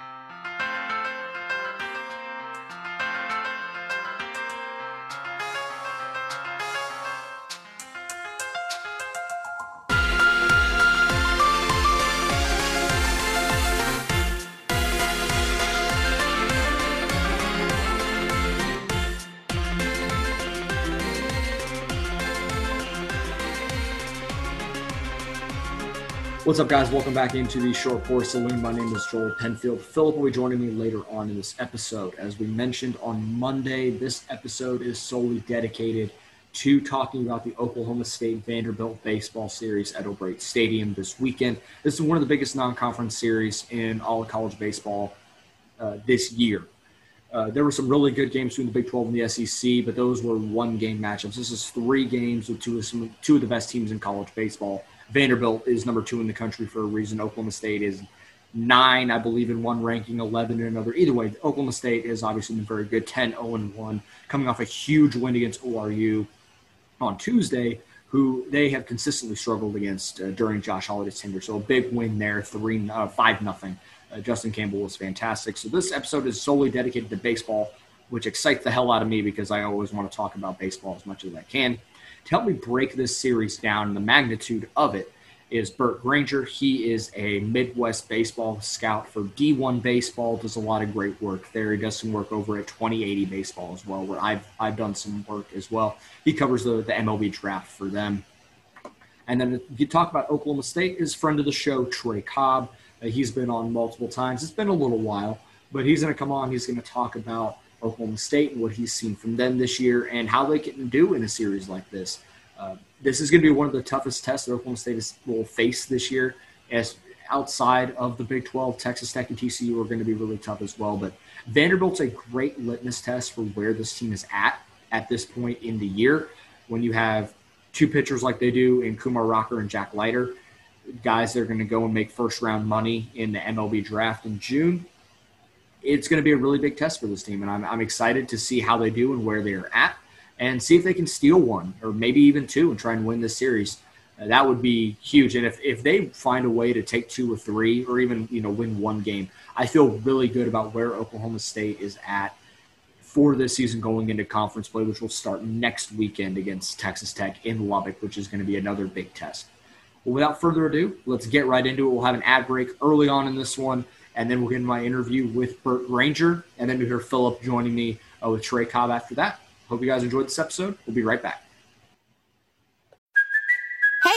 you What's up, guys? Welcome back into the Short Pour Saloon. My name is Joel Penfield. Philip will be joining me later on in this episode. As we mentioned on Monday, this episode is solely dedicated to talking about the Oklahoma State Vanderbilt baseball series at O'Brate Stadium this weekend. This is one of the biggest non conference series in all of college baseball uh, this year. Uh, there were some really good games between the Big 12 and the SEC, but those were one game matchups. This is three games with two of, some, two of the best teams in college baseball Vanderbilt is number two in the country for a reason. Oklahoma State is nine, I believe, in one ranking, 11 in another. Either way, Oklahoma State is obviously been very good 10 0 1, coming off a huge win against ORU on Tuesday, who they have consistently struggled against uh, during Josh Holliday's tenure. So a big win there, three, uh, five nothing. Uh, Justin Campbell was fantastic. So this episode is solely dedicated to baseball, which excites the hell out of me because I always want to talk about baseball as much as I can. To help me break this series down and the magnitude of it is Burke Granger. He is a Midwest baseball scout for D1 Baseball, does a lot of great work there. He does some work over at 2080 Baseball as well, where I've, I've done some work as well. He covers the, the MLB draft for them. And then if you talk about Oklahoma State, his friend of the show, Trey Cobb. Uh, he's been on multiple times. It's been a little while, but he's going to come on. He's going to talk about Oklahoma State and what he's seen from them this year and how they can do in a series like this. Uh, this is going to be one of the toughest tests that Oklahoma State is, will face this year. As outside of the Big 12, Texas Tech and TCU are going to be really tough as well. But Vanderbilt's a great litmus test for where this team is at at this point in the year. When you have two pitchers like they do in Kumar Rocker and Jack Leiter, guys that are going to go and make first round money in the MLB draft in June, it's going to be a really big test for this team, and I'm, I'm excited to see how they do and where they are at, and see if they can steal one or maybe even two and try and win this series. Uh, that would be huge. And if, if they find a way to take two or three or even you know win one game, I feel really good about where Oklahoma State is at for this season going into conference play, which will start next weekend against Texas Tech in Lubbock, which is going to be another big test. Well, without further ado, let's get right into it. We'll have an ad break early on in this one and then we'll get into my interview with Burke Granger, and then we hear Philip joining me uh, with Trey Cobb after that. Hope you guys enjoyed this episode. We'll be right back.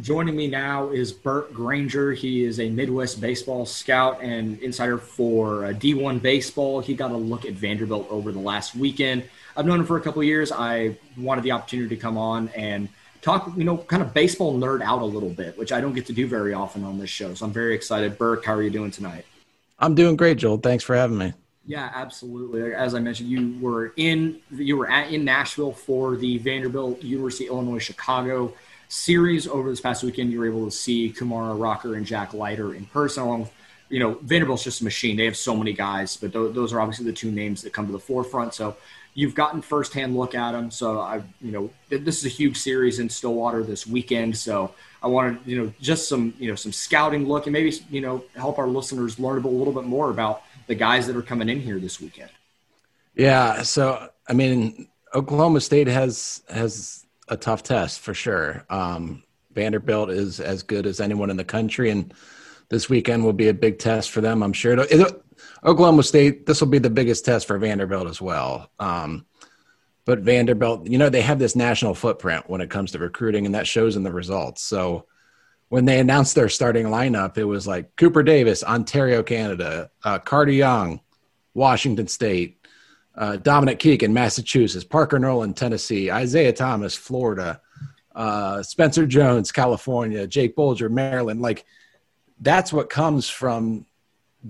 Joining me now is Burke Granger. He is a Midwest baseball scout and insider for uh, D1 Baseball. He got a look at Vanderbilt over the last weekend. I've known him for a couple years. I wanted the opportunity to come on and talk, you know, kind of baseball nerd out a little bit, which I don't get to do very often on this show. So I'm very excited. Burke, how are you doing tonight? I'm doing great, Joel. Thanks for having me. Yeah, absolutely. As I mentioned, you were in you were at, in Nashville for the Vanderbilt University Illinois Chicago series over this past weekend, you were able to see Kumar Rocker and Jack Leiter in person, along with, you know, Vanderbilt's just a machine. They have so many guys, but th- those are obviously the two names that come to the forefront. So you've gotten firsthand look at them. So I, you know, this is a huge series in Stillwater this weekend. So I wanted, you know, just some, you know, some scouting look and maybe, you know, help our listeners learn a little bit more about the guys that are coming in here this weekend. Yeah. So, I mean, Oklahoma State has, has a tough test for sure. Um, Vanderbilt is as good as anyone in the country, and this weekend will be a big test for them. I'm sure. It'll, it'll, Oklahoma State, this will be the biggest test for Vanderbilt as well. Um, but Vanderbilt, you know, they have this national footprint when it comes to recruiting, and that shows in the results. So when they announced their starting lineup, it was like Cooper Davis, Ontario, Canada, uh, Carter Young, Washington State, uh, Dominic Keegan, Massachusetts, Parker Noland, Tennessee, Isaiah Thomas, Florida, uh, Spencer Jones, California, Jake Bulger, Maryland. Like that's what comes from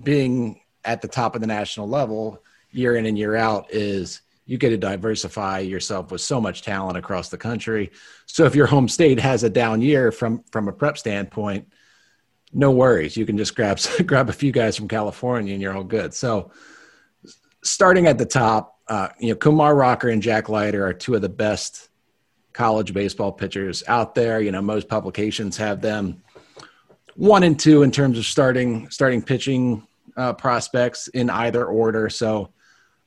being at the top of the national level year in and year out is you get to diversify yourself with so much talent across the country. So if your home state has a down year from from a prep standpoint, no worries. You can just grab grab a few guys from California and you're all good. So starting at the top, uh, you know, Kumar Rocker and Jack Leiter are two of the best college baseball pitchers out there. You know, most publications have them one and two in terms of starting starting pitching uh, prospects in either order. So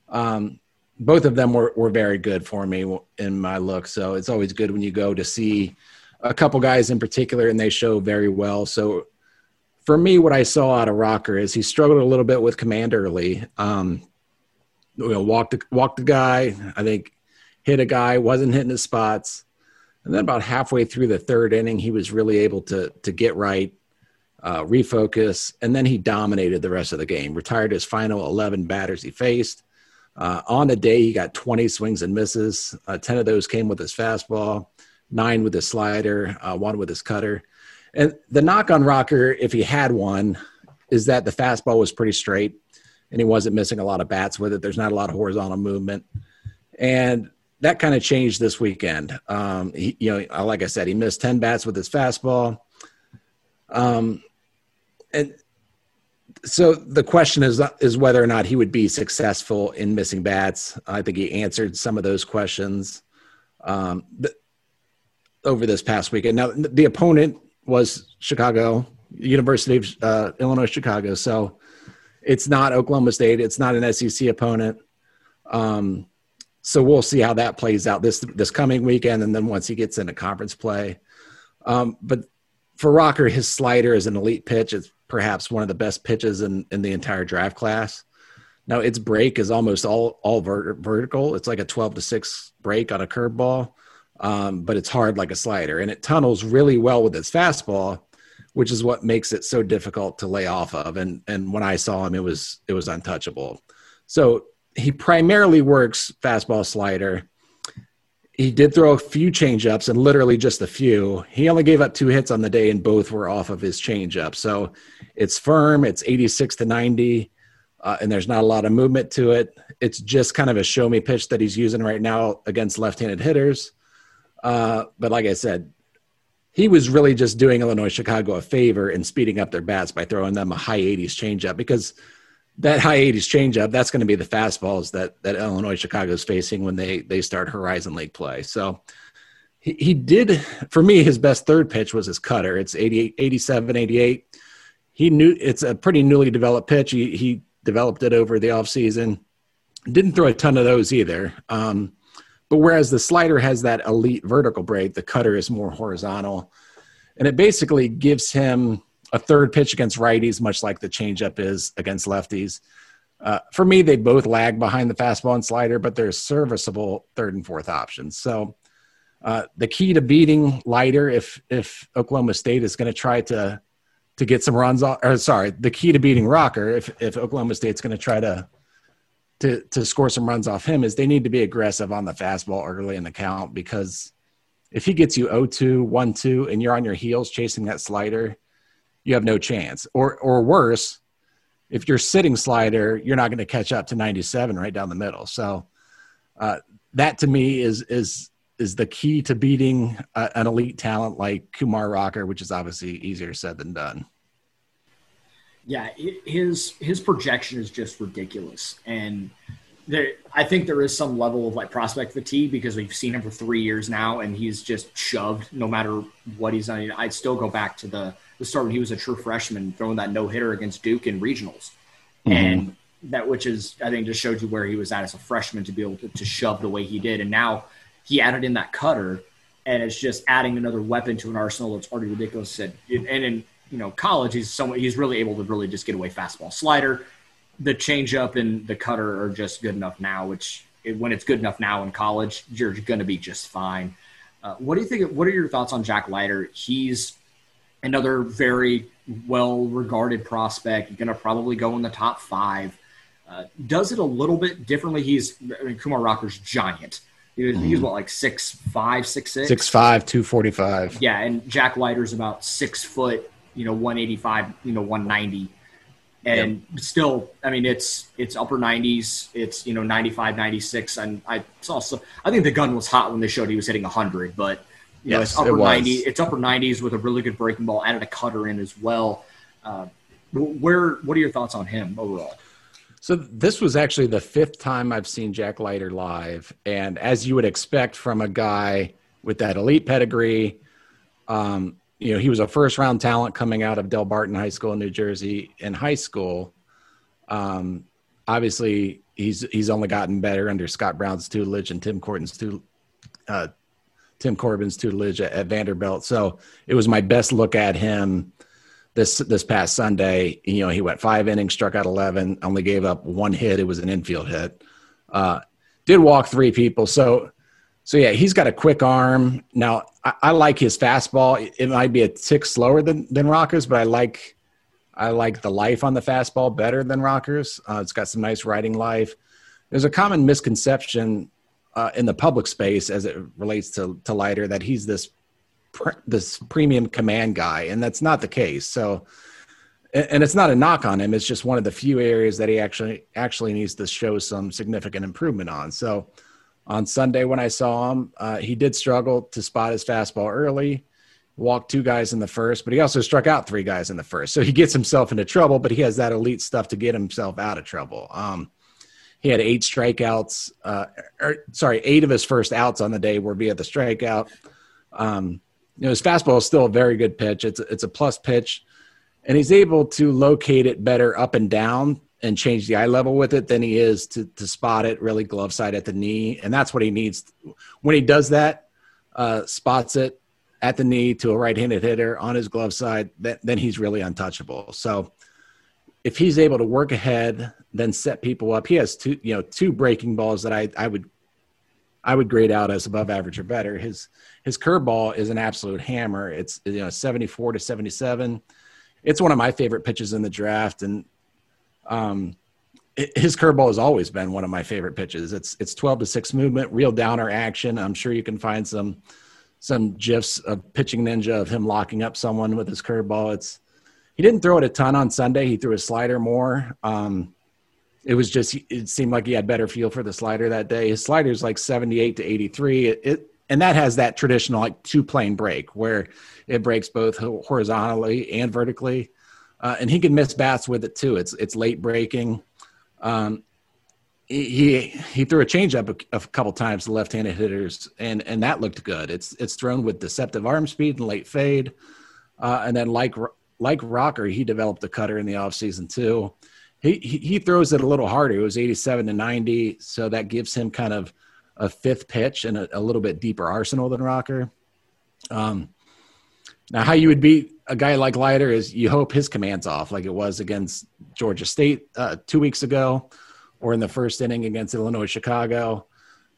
um, both of them were, were very good for me in my look. So it's always good when you go to see a couple guys in particular and they show very well. So for me, what I saw out of Rocker is he struggled a little bit with command early. Um, you know, walked walked the guy. I think hit a guy, wasn't hitting his spots, and then about halfway through the third inning, he was really able to to get right, uh, refocus, and then he dominated the rest of the game. Retired his final eleven batters he faced. Uh, on the day, he got 20 swings and misses. Uh, 10 of those came with his fastball, nine with his slider, uh, one with his cutter. And the knock on Rocker, if he had one, is that the fastball was pretty straight and he wasn't missing a lot of bats with it. There's not a lot of horizontal movement. And that kind of changed this weekend. Um, he, you know, like I said, he missed 10 bats with his fastball. Um, and so the question is is whether or not he would be successful in missing bats. I think he answered some of those questions um, over this past weekend. Now the opponent was Chicago, University of uh, Illinois Chicago. So it's not Oklahoma State. It's not an SEC opponent. Um, so we'll see how that plays out this this coming weekend, and then once he gets into conference play. Um, but for Rocker, his slider is an elite pitch. It's perhaps one of the best pitches in, in the entire draft class. Now its break is almost all all vert- vertical. It's like a twelve to six break on a curveball um, but it's hard like a slider, and it tunnels really well with its fastball, which is what makes it so difficult to lay off of. And and when I saw him, it was it was untouchable. So he primarily works fastball slider. He did throw a few changeups and literally just a few. He only gave up two hits on the day, and both were off of his changeup. So it's firm. It's 86 to 90, uh, and there's not a lot of movement to it. It's just kind of a show me pitch that he's using right now against left handed hitters. Uh, but like I said, he was really just doing Illinois Chicago a favor and speeding up their bats by throwing them a high 80s changeup because that high 80s changeup that's going to be the fastballs that that Illinois Chicago is facing when they they start Horizon League play. So he, he did for me his best third pitch was his cutter. It's 88 87 88. He knew it's a pretty newly developed pitch. He he developed it over the offseason. Didn't throw a ton of those either. Um, but whereas the slider has that elite vertical break, the cutter is more horizontal. And it basically gives him a third pitch against righties, much like the changeup is against lefties. Uh, for me, they both lag behind the fastball and slider, but they're serviceable third and fourth options. So uh, the key to beating Leiter, if if Oklahoma State is going to try to to get some runs off, or sorry, the key to beating Rocker, if if Oklahoma State's going to try to to to score some runs off him is they need to be aggressive on the fastball early in the count because if he gets you 0-2, 1-2 and you're on your heels chasing that slider, you have no chance. Or or worse, if you're sitting slider, you're not going to catch up to 97 right down the middle. So uh, that to me is is is the key to beating uh, an elite talent like Kumar Rocker, which is obviously easier said than done. Yeah, his his projection is just ridiculous, and there, I think there is some level of like prospect fatigue because we've seen him for three years now, and he's just shoved no matter what he's done. I'd still go back to the the start when he was a true freshman, throwing that no hitter against Duke in regionals, mm-hmm. and that which is I think just showed you where he was at as a freshman to be able to, to shove the way he did, and now he added in that cutter, and it's just adding another weapon to an arsenal that's already ridiculous. And, and in you know college, he's someone he's really able to really just get away fastball slider. The changeup and the cutter are just good enough now. Which when it's good enough now in college, you're going to be just fine. Uh, what do you think? What are your thoughts on Jack Leiter? He's another very well regarded prospect. Going to probably go in the top five. Uh, does it a little bit differently. He's I mean, Kumar Rocker's giant. He was, mm. he was what like six five, six six, six five, two forty five. Yeah, and Jack Leiter's about six foot, you know 185 you know 190 and yep. still i mean it's it's upper 90s it's you know 95 96 and i it's also i think the gun was hot when they showed he was hitting 100 but you yes, know it's upper it 90 it's upper 90s with a really good breaking ball added a cutter in as well. Uh, where what are your thoughts on him overall? So this was actually the fifth time I've seen Jack Leiter live, and as you would expect from a guy with that elite pedigree, um, you know, he was a first round talent coming out of Delbarton High School in New Jersey in high school. Um, obviously, he's he's only gotten better under Scott Brown's tutelage and Tim Corbin's tu- uh, Tim Corbin's tutelage at, at, Vanderbilt. So it was my best look at him this this past Sunday. You know, he went five innings, struck out eleven, only gave up one hit. It was an infield hit. Uh, did walk three people. So so yeah, he's got a quick arm. Now I, I, like his fastball. It might be a tick slower than than Rockers, but I like I like the life on the fastball better than Rockers. Uh, it's got some nice riding life. There's a common misconception uh, in the public space as it relates to to Leiter that he's this this premium command guy, and that's not the case. So, and it's not a knock on him. It's just one of the few areas that he actually actually needs to show some significant improvement on. So on Sunday when I saw him. Uh, he did struggle to spot his fastball early, walked two guys in the first, but he also struck out three guys in the first. So he gets himself into trouble, but he has that elite stuff to get himself out of trouble. Um, he had eight strikeouts, uh, er, sorry, eight of his first outs on the day were via the strikeout. Um, you know, his fastball is still a very good pitch. It's it's a plus pitch, and he's able to locate it better up and down and change the eye level with it than he is to to spot it really glove side at the knee, and that's what he needs. When he does that, uh, spots it at the knee to a right-handed hitter on his glove side, that, then he's really untouchable. So if he's able to work ahead, then set people up, he has two you know two breaking balls that I I would I would grade out as above average or better. His his curveball is an absolute hammer. It's you know 74 to 77. It's one of my favorite pitches in the draft, and um, his curveball has always been one of my favorite pitches. It's it's 12 to 6 movement, real downer action. I'm sure you can find some some gifs of pitching ninja of him locking up someone with his curveball. It's he didn't throw it a ton on Sunday. He threw a slider more. Um, it was just it seemed like he had better feel for the slider that day. His slider is like 78 to 83. It, it and that has that traditional like two plane break where it breaks both horizontally and vertically uh, and he can miss bats with it too. It's it's late breaking. Um, he he threw a changeup a, a couple times to left-handed hitters, and and that looked good. It's it's thrown with deceptive arm speed and late fade, uh, and then like like Rocker, he developed a cutter in the offseason too. He, he he throws it a little harder. It was 87 to 90, so that gives him kind of a fifth pitch and a, a little bit deeper arsenal than Rocker. Um, now, how you would beat a guy like Leiter is you hope his command's off, like it was against Georgia State uh, two weeks ago, or in the first inning against Illinois Chicago.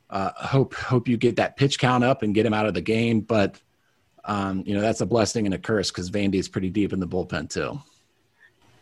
Uh, hope hope you get that pitch count up and get him out of the game, but um, you know that's a blessing and a curse because Vandy is pretty deep in the bullpen too.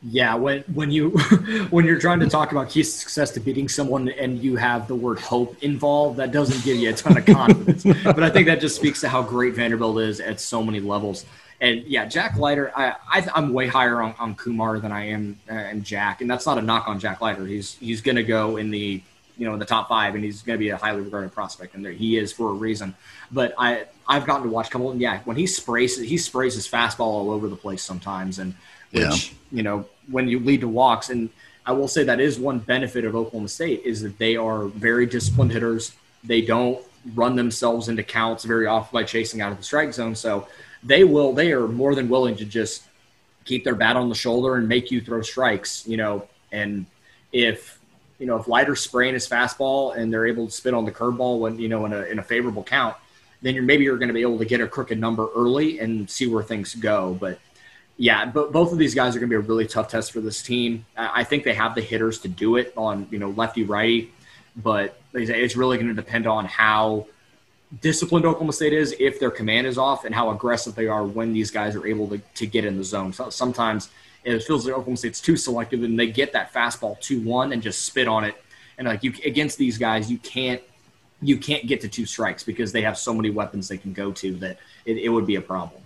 Yeah, when when you when you're trying to talk about key success to beating someone and you have the word hope involved, that doesn't give you a ton of confidence. but I think that just speaks to how great Vanderbilt is at so many levels. And yeah, Jack Leiter, I, I am way higher on, on Kumar than I am uh, and Jack, and that's not a knock on Jack Leiter. He's he's going to go in the you know in the top five, and he's going to be a highly regarded prospect, and there he is for a reason. But I I've gotten to watch couple, and yeah, when he sprays he sprays his fastball all over the place sometimes, and which yeah. you know when you lead to walks. And I will say that is one benefit of Oklahoma State is that they are very disciplined hitters. They don't run themselves into counts very often by chasing out of the strike zone. So they will they are more than willing to just keep their bat on the shoulder and make you throw strikes. You know, and if you know if Leiter's spraying his fastball and they're able to spit on the curveball when you know in a in a favorable count, then you're maybe you're going to be able to get a crooked number early and see where things go. But yeah, but both of these guys are going to be a really tough test for this team. I think they have the hitters to do it on you know lefty righty, but it's really going to depend on how disciplined Oklahoma State is, if their command is off, and how aggressive they are when these guys are able to, to get in the zone. So sometimes it feels like Oklahoma State's too selective, and they get that fastball two one and just spit on it. And like you against these guys, you can't you can't get to two strikes because they have so many weapons they can go to that it, it would be a problem.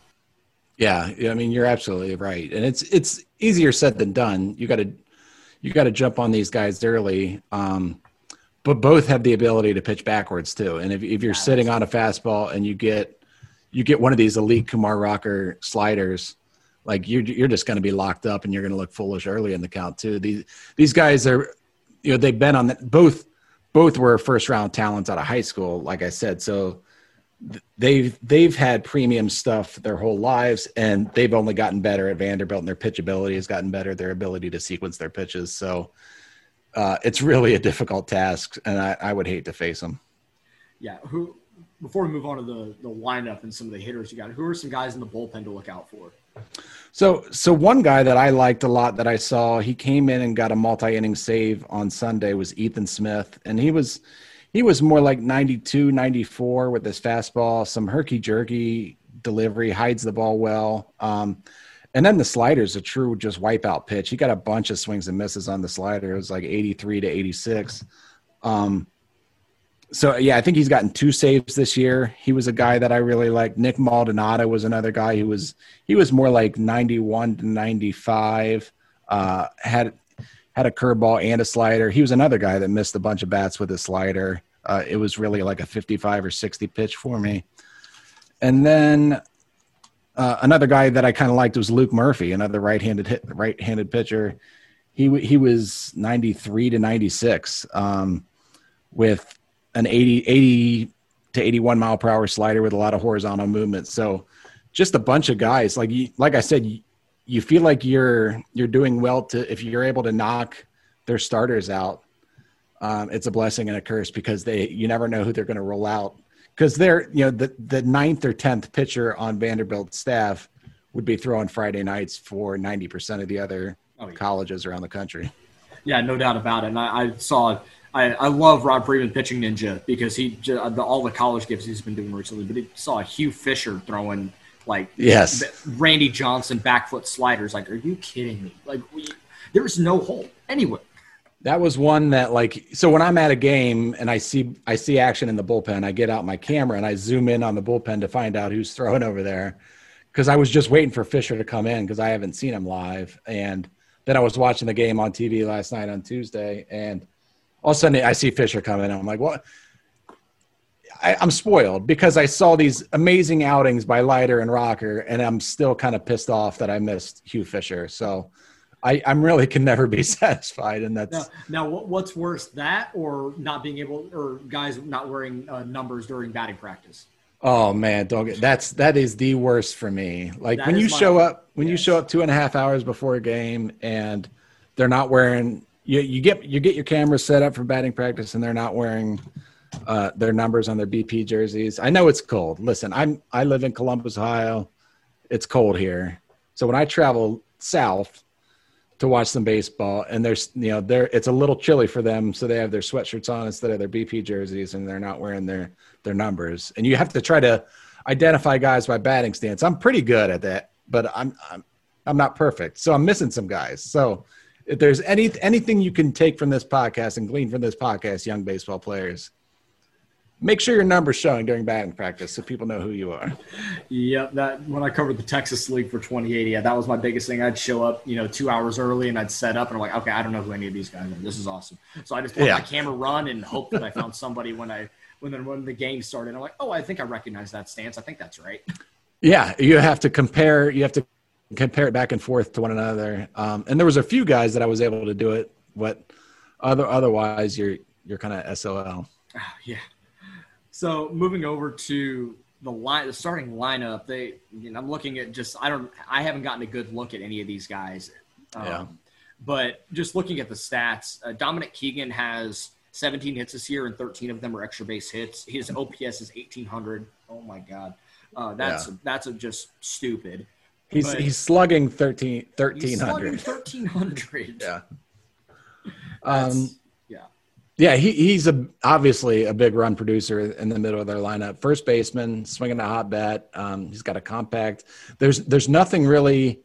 Yeah, I mean you're absolutely right, and it's it's easier said than done. You got to you got to jump on these guys early. Um, but both have the ability to pitch backwards too. And if, if you're sitting on a fastball and you get you get one of these elite Kumar Rocker sliders, like you're you're just going to be locked up and you're going to look foolish early in the count too. These these guys are, you know, they've been on the, both both were first round talents out of high school, like I said. So they've they've had premium stuff their whole lives, and they've only gotten better at Vanderbilt, and their pitch ability has gotten better. Their ability to sequence their pitches, so uh, it's really a difficult task, and I, I would hate to face them. Yeah. Who? Before we move on to the the lineup and some of the hitters you got, who are some guys in the bullpen to look out for? So, so one guy that I liked a lot that I saw, he came in and got a multi-inning save on Sunday was Ethan Smith, and he was he was more like 92, 94 with his fastball, some herky jerky delivery, hides the ball well. Um, and then the slider is a true just wipeout pitch. He got a bunch of swings and misses on the slider. It was like 83 to 86. Um, so yeah, I think he's gotten two saves this year. He was a guy that I really liked. Nick Maldonado was another guy who was he was more like 91 to 95. Uh, had had a curveball and a slider. He was another guy that missed a bunch of bats with his slider. Uh, it was really like a 55 or 60 pitch for me. And then uh, another guy that I kind of liked was Luke Murphy, another right-handed hit, right-handed pitcher. He he was 93 to 96 um, with an 80 80 to 81 mile per hour slider with a lot of horizontal movement. So just a bunch of guys like you, like I said, you, you feel like you're you're doing well to if you're able to knock their starters out. Um, it's a blessing and a curse because they you never know who they're going to roll out because they're you know the the ninth or tenth pitcher on Vanderbilt staff would be throwing Friday nights for ninety percent of the other oh, yeah. colleges around the country. Yeah, no doubt about it. And I, I saw I, I love Rob Friedman pitching ninja because he uh, the, all the college games he's been doing recently. But he saw Hugh Fisher throwing like yes Randy Johnson backfoot sliders. Like, are you kidding me? Like, we, there's no hole anywhere. That was one that like so when I'm at a game and I see I see action in the bullpen, I get out my camera and I zoom in on the bullpen to find out who's throwing over there. Because I was just waiting for Fisher to come in because I haven't seen him live. And then I was watching the game on TV last night on Tuesday, and all of a sudden I see Fisher come in. And I'm like, what? I, am spoiled because I saw these amazing outings by Leiter and Rocker, and I'm still kind of pissed off that I missed Hugh Fisher. So I, I'm really can never be satisfied, and that's now, now. What's worse, that or not being able, or guys not wearing uh, numbers during batting practice? Oh man, don't get that's that is the worst for me. Like that when you my, show up when yes. you show up two and a half hours before a game and they're not wearing you you get you get your camera set up for batting practice and they're not wearing uh, their numbers on their BP jerseys. I know it's cold. Listen, I'm I live in Columbus, Ohio. It's cold here. So when I travel south, to watch some baseball and there's you know they're it's a little chilly for them so they have their sweatshirts on instead of their bp jerseys and they're not wearing their their numbers. And you have to try to identify guys by batting stance. I'm pretty good at that but i'm i'm, I'm not perfect so i'm missing some guys. So if there's any anything you can take from this podcast and glean from this podcast young baseball players make sure your number's showing during batting practice so people know who you are. Yep, that when I covered the Texas League for 2080, yeah, that was my biggest thing. I'd show up, you know, two hours early and I'd set up and I'm like, okay, I don't know who any of these guys are. This is awesome. So I just let yeah. my camera run and hope that I found somebody when I when then when the game started. I'm like, oh, I think I recognize that stance. I think that's right. Yeah, you have to compare. You have to compare it back and forth to one another. Um, and there was a few guys that I was able to do it, but other otherwise, you're you're kind of SOL. Ah, yeah, so moving over to the line, the starting lineup, they, you know, I'm looking at just, I don't, I haven't gotten a good look at any of these guys. Um, yeah. But just looking at the stats, uh, Dominic Keegan has 17 hits this year, and 13 of them are extra base hits. His OPS is 1800. Oh my god, uh, that's yeah. that's a, just stupid. He's but he's slugging 13 1300. 1300. yeah. Um, yeah, he, he's a obviously a big run producer in the middle of their lineup. First baseman, swinging a hot bat. Um, he's got a compact. There's there's nothing really.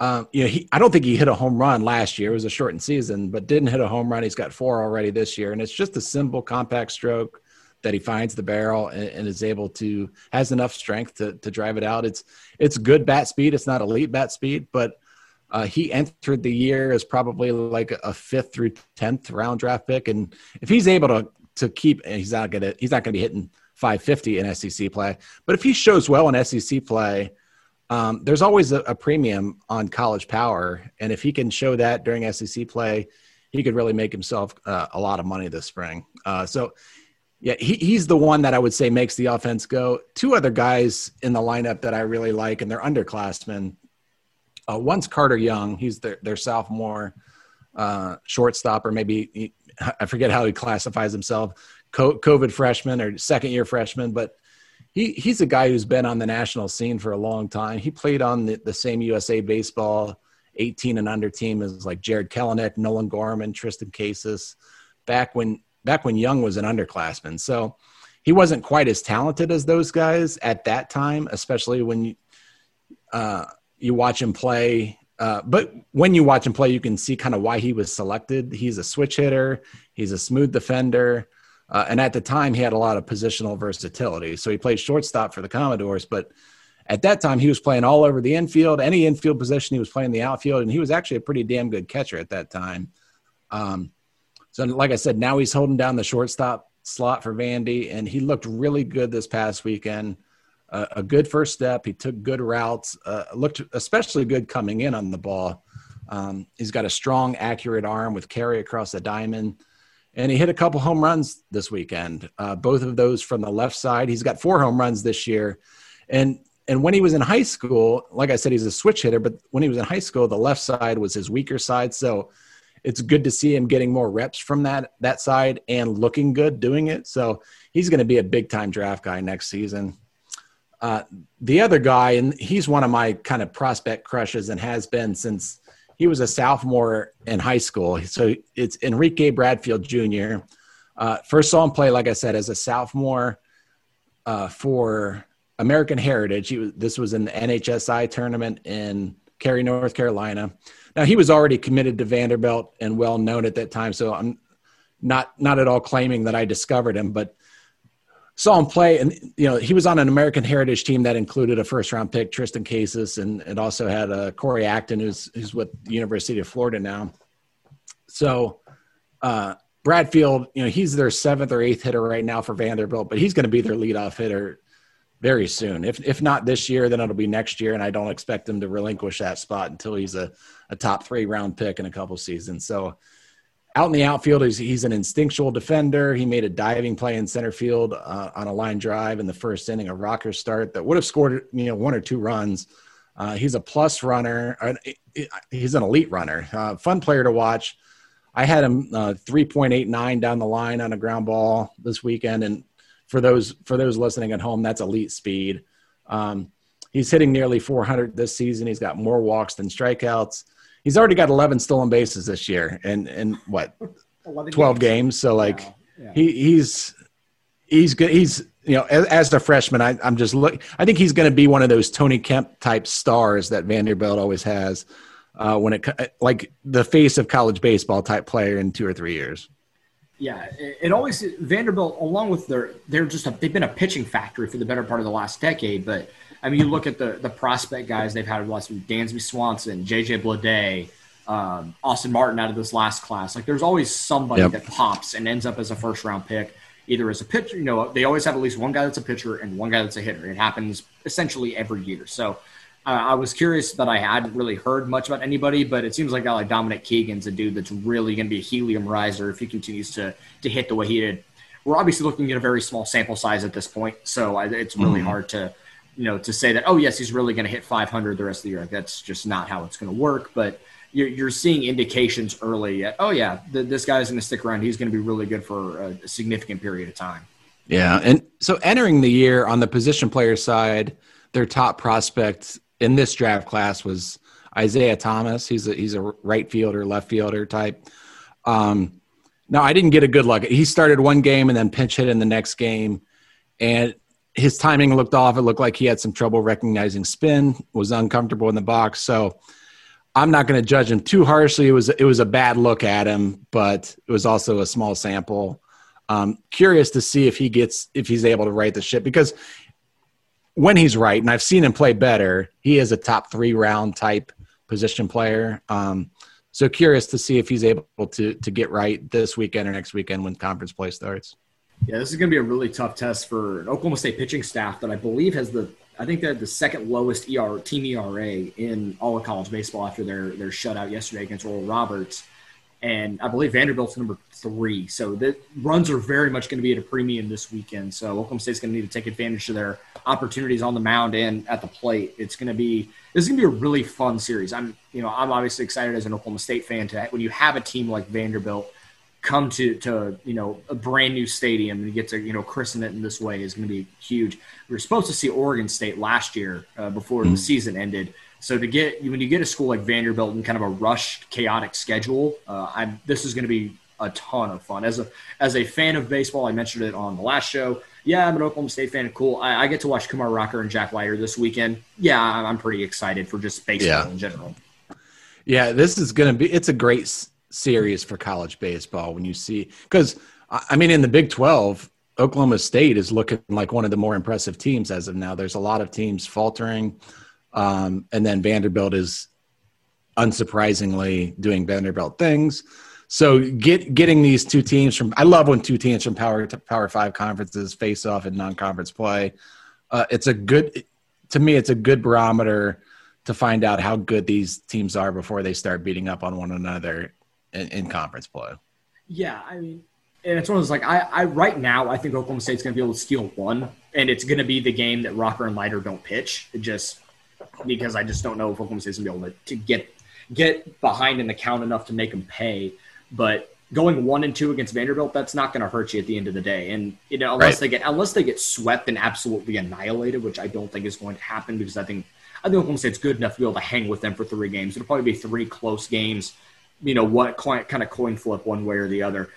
Um, you know, he, I don't think he hit a home run last year. It was a shortened season, but didn't hit a home run. He's got four already this year, and it's just a simple compact stroke that he finds the barrel and, and, is able to has enough strength to to drive it out. It's it's good bat speed. It's not elite bat speed, but Uh, he entered the year as probably like a fifth through tenth round draft pick, and if he's able to to keep, he's not gonna he's not gonna be hitting 550 in SEC play. But if he shows well in SEC play, um, there's always a, a, premium on college power, and if he can show that during SEC play, he could really make himself uh, a lot of money this spring. Uh, so. Yeah, he, he's the one that I would say makes the offense go. Two other guys in the lineup that I really like, and they're underclassmen. Uh, one's Carter Young. He's their, their sophomore uh, shortstop, or maybe he, I forget how he classifies himself, COVID freshman or second year freshman. But he, he's a guy who's been on the national scene for a long time. He played on the, the same USA baseball 18 and under team as like Jarred Kelenic, Nolan Gorman, Triston Casas, back when back when Young was an underclassman. So he wasn't quite as talented as those guys at that time, especially when you, uh, you watch him play. Uh, but when you watch him play, you can see kind of why he was selected. He's a switch hitter. He's a smooth defender. Uh, and at the time, he had a lot of positional versatility. So he played shortstop for the Commodores, but at that time, he was playing all over the infield, any infield position. He was playing the outfield, and he was actually a pretty damn good catcher at that time. Um, so, like I said, now he's holding down the shortstop slot for Vandy, and he looked really good this past weekend a, a good first step. He took good routes, uh, looked especially good coming in on the ball. Um, he's got a strong, accurate arm with carry across the diamond. And he hit a couple home runs this weekend, uh, both of those from the left side. He's got four home runs this year. And and when he was in high school, like I said, he's a switch hitter, but when he was in high school, the left side was his weaker side. So it's good to see him getting more reps from that that side and looking good doing it. So he's going to be a big time draft guy next season. Uh, the other guy, and he's one of my kind of prospect crushes and has been since he was a sophomore in high school. So it's Enrique Bradfield Jr. Uh, first saw him play, like I said, as a sophomore uh, for American Heritage. He was, this was in the NHSI tournament in Cary, North Carolina. Now he was already committed to Vanderbilt and well known at that time. So I'm not not at all claiming that I discovered him, but saw him play, and you know he was on an American Heritage team that included a first round pick, Triston Casas, and it also had uh, Cory Acton, who's who's with the University of Florida now. So uh, Bradfield, you know, he's their seventh or eighth hitter right now for Vanderbilt, but he's going to be their leadoff hitter very soon. If if not this year, then it'll be next year, and I don't expect him to relinquish that spot until he's a, a top three round pick in a couple seasons. So out in the outfield, he's, he's an instinctual defender. He made a diving play in center field uh, on a line drive in the first inning, a rocker start that would have scored you know one or two runs. Uh, he's a plus runner. He's an elite runner. Uh, fun player to watch. I had him uh, 3.89 down the line on a ground ball this weekend, and for those for those listening at home, that's elite speed. Um, he's hitting nearly 400 this season. He's got more walks than strikeouts he's already got 11 stolen bases this year and and what 12 games. games. so like yeah. he he's he's good he's you know as, as a freshman I, i'm just look i think he's going to be one of those tony kemp type stars that vanderbilt always has uh, when it like the face of college baseball type player in two or three years yeah, it always Vanderbilt, along with their, they're just a, they've been a pitching factory for the better part of the last decade. But I mean, you look at the the prospect guys they've had lots of Dansby Swanson, JJ Bleday, um, Austin Martin out of this last class. Like, there's always somebody yep. that pops and ends up as a first round pick, either as a pitcher. You know, they always have at least one guy that's a pitcher and one guy that's a hitter. It happens essentially every year. So. Uh, I was curious that I hadn't really heard much about anybody, but it seems like guy like Dominic Keegan's a dude that's really going to be a helium riser if he continues to to hit the way he did. We're obviously looking at a very small sample size at this point, so it's really mm-hmm. hard to you know, to say that, oh, yes, he's really going to hit 500 the rest of the year. That's just not how it's going to work. But you're, you're seeing indications early oh, yeah, this guy's going to stick around. He's going to be really good for a, significant period of time. Yeah. And so entering the year on the position player side, their top prospect in this draft class was Isaiah Thomas. He's a, he's a right fielder, left fielder type. Um, I didn't get a good look. He started one game and then pinch hit in the next game. And his timing looked off. It looked like he had some trouble recognizing spin, was uncomfortable in the box. So I'm not going to judge him too harshly. It was it was a bad look at him, but it was also a small sample. Um, curious to see if he gets if he's able to right the ship because when he's right, and I've seen him play better, he is a top three round type position player. Um, so curious to see if he's able to to get right this weekend or next weekend when conference play starts. Yeah, this is going to be a really tough test for an Oklahoma State pitching staff that I believe has the I think they're the second lowest ER team ERA in all of college baseball after their their shutout yesterday against Oral Roberts and I believe Vanderbilt's number three. So the runs are very much going to be at a premium this weekend. So Oklahoma State's going to need to take advantage of their opportunities on the mound and at the plate. It's going to be this is going to be a really fun series. I'm you know I'm obviously excited as an Oklahoma State fan to when you have a team like Vanderbilt come to to you know a brand new stadium and get to you know christen it in this way is going to be huge. We were supposed to see Oregon State last year uh, before mm-hmm. the season ended. So to get when you get a school like Vanderbilt in kind of a rushed, chaotic schedule, uh, I'm this is going to be a ton of fun. As a as a fan of baseball, I mentioned it on the last show. Yeah, I'm an Oklahoma State fan. Cool. I, I get to watch Kumar Rocker and Jack Leiter this weekend. Yeah, I'm pretty excited for just baseball yeah. in general. Yeah, this is going to be. It's a great series for college baseball when you see because I mean in the Big Twelve, Oklahoma State is looking like one of the more impressive teams as of now. There's a lot of teams faltering. Um, and then Vanderbilt is unsurprisingly doing Vanderbilt things. So get getting these two teams from I love when two teams from power power five conferences face off in non conference play. Uh, it's a good to me. It's a good barometer to find out how good these teams are before they start beating up on one another in, in conference play. Yeah, I mean, and it's one of those like I, I right now I think Oklahoma State's going to be able to steal one, and it's going to be the game that Rocker and Leiter don't pitch. It just because I just don't know if Oklahoma State's gonna be able to, to get get behind in the count enough to make them pay. But going one and two against Vanderbilt, that's not going to hurt you at the end of the day. And you know, unless right. they get unless they get swept and absolutely annihilated, which I don't think is going to happen because I think I think Oklahoma State's good enough to be able to hang with them for three games. It'll probably be three close games. You know what kind of coin flip one way or the other.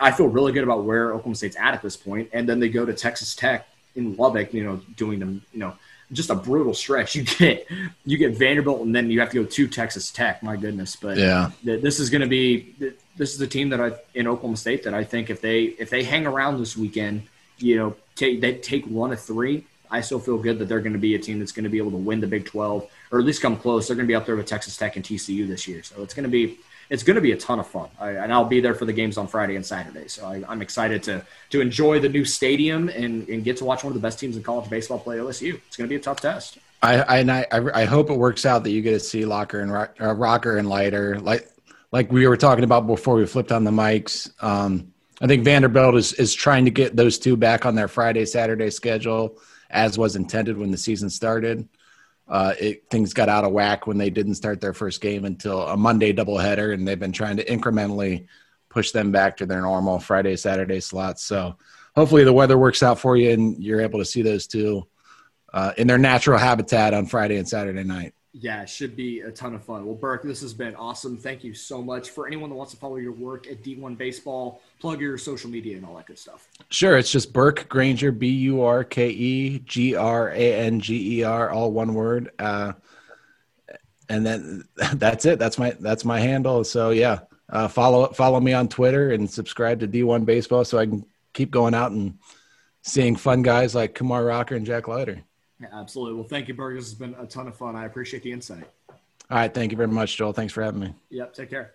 I feel really good about where Oklahoma State's at at this point, and then they go to Texas Tech in Lubbock. You know, doing them. You know just a brutal stretch. You get you get Vanderbilt, and then you have to go to Texas Tech. My goodness, but yeah, this is going to be this is a team that I in Oklahoma State that I think if they if they hang around this weekend, you know, take they take one of three. I still feel good that they're going to be a team that's going to be able to win the Big Twelve or at least come close. They're going to be up there with Texas Tech and TCU this year, so it's going to be it's going to be a ton of fun. I, and I'll be there for the games on Friday and Saturday. So I, am excited to to enjoy the new stadium and, and get to watch one of the best teams in college baseball play OSU. It's going to be a tough test. I, I and I, I hope it works out that you get to see Locker and uh, Rocker and Leiter like like we were talking about before we flipped on the mics. Um, I think Vanderbilt is is trying to get those two back on their Friday Saturday schedule as was intended when the season started. Uh, it, things got out of whack when they didn't start their first game until a Monday doubleheader, and they've been trying to incrementally push them back to their normal Friday, Saturday slots. So hopefully the weather works out for you and you're able to see those two uh, in their natural habitat on Friday and Saturday night. Yeah, should be a ton of fun. Well, Burke, this has been awesome. Thank you so much. For anyone that wants to follow your work at D1 Baseball, plug your social media and all that good stuff. Sure. It's just Burke Granger, B U R K E G R A N G E R, all one word. Uh, and then that's it. That's my that's my handle. So yeah, uh, follow follow me on Twitter and subscribe to D1 Baseball so I can keep going out and seeing fun guys like Kumar Rocker and Jack Leiter. Yeah, absolutely. Well, thank you, Burke. This has been a ton of fun. I appreciate the insight. All right. Thank you very much, Joel. Thanks for having me. Yep. Take care.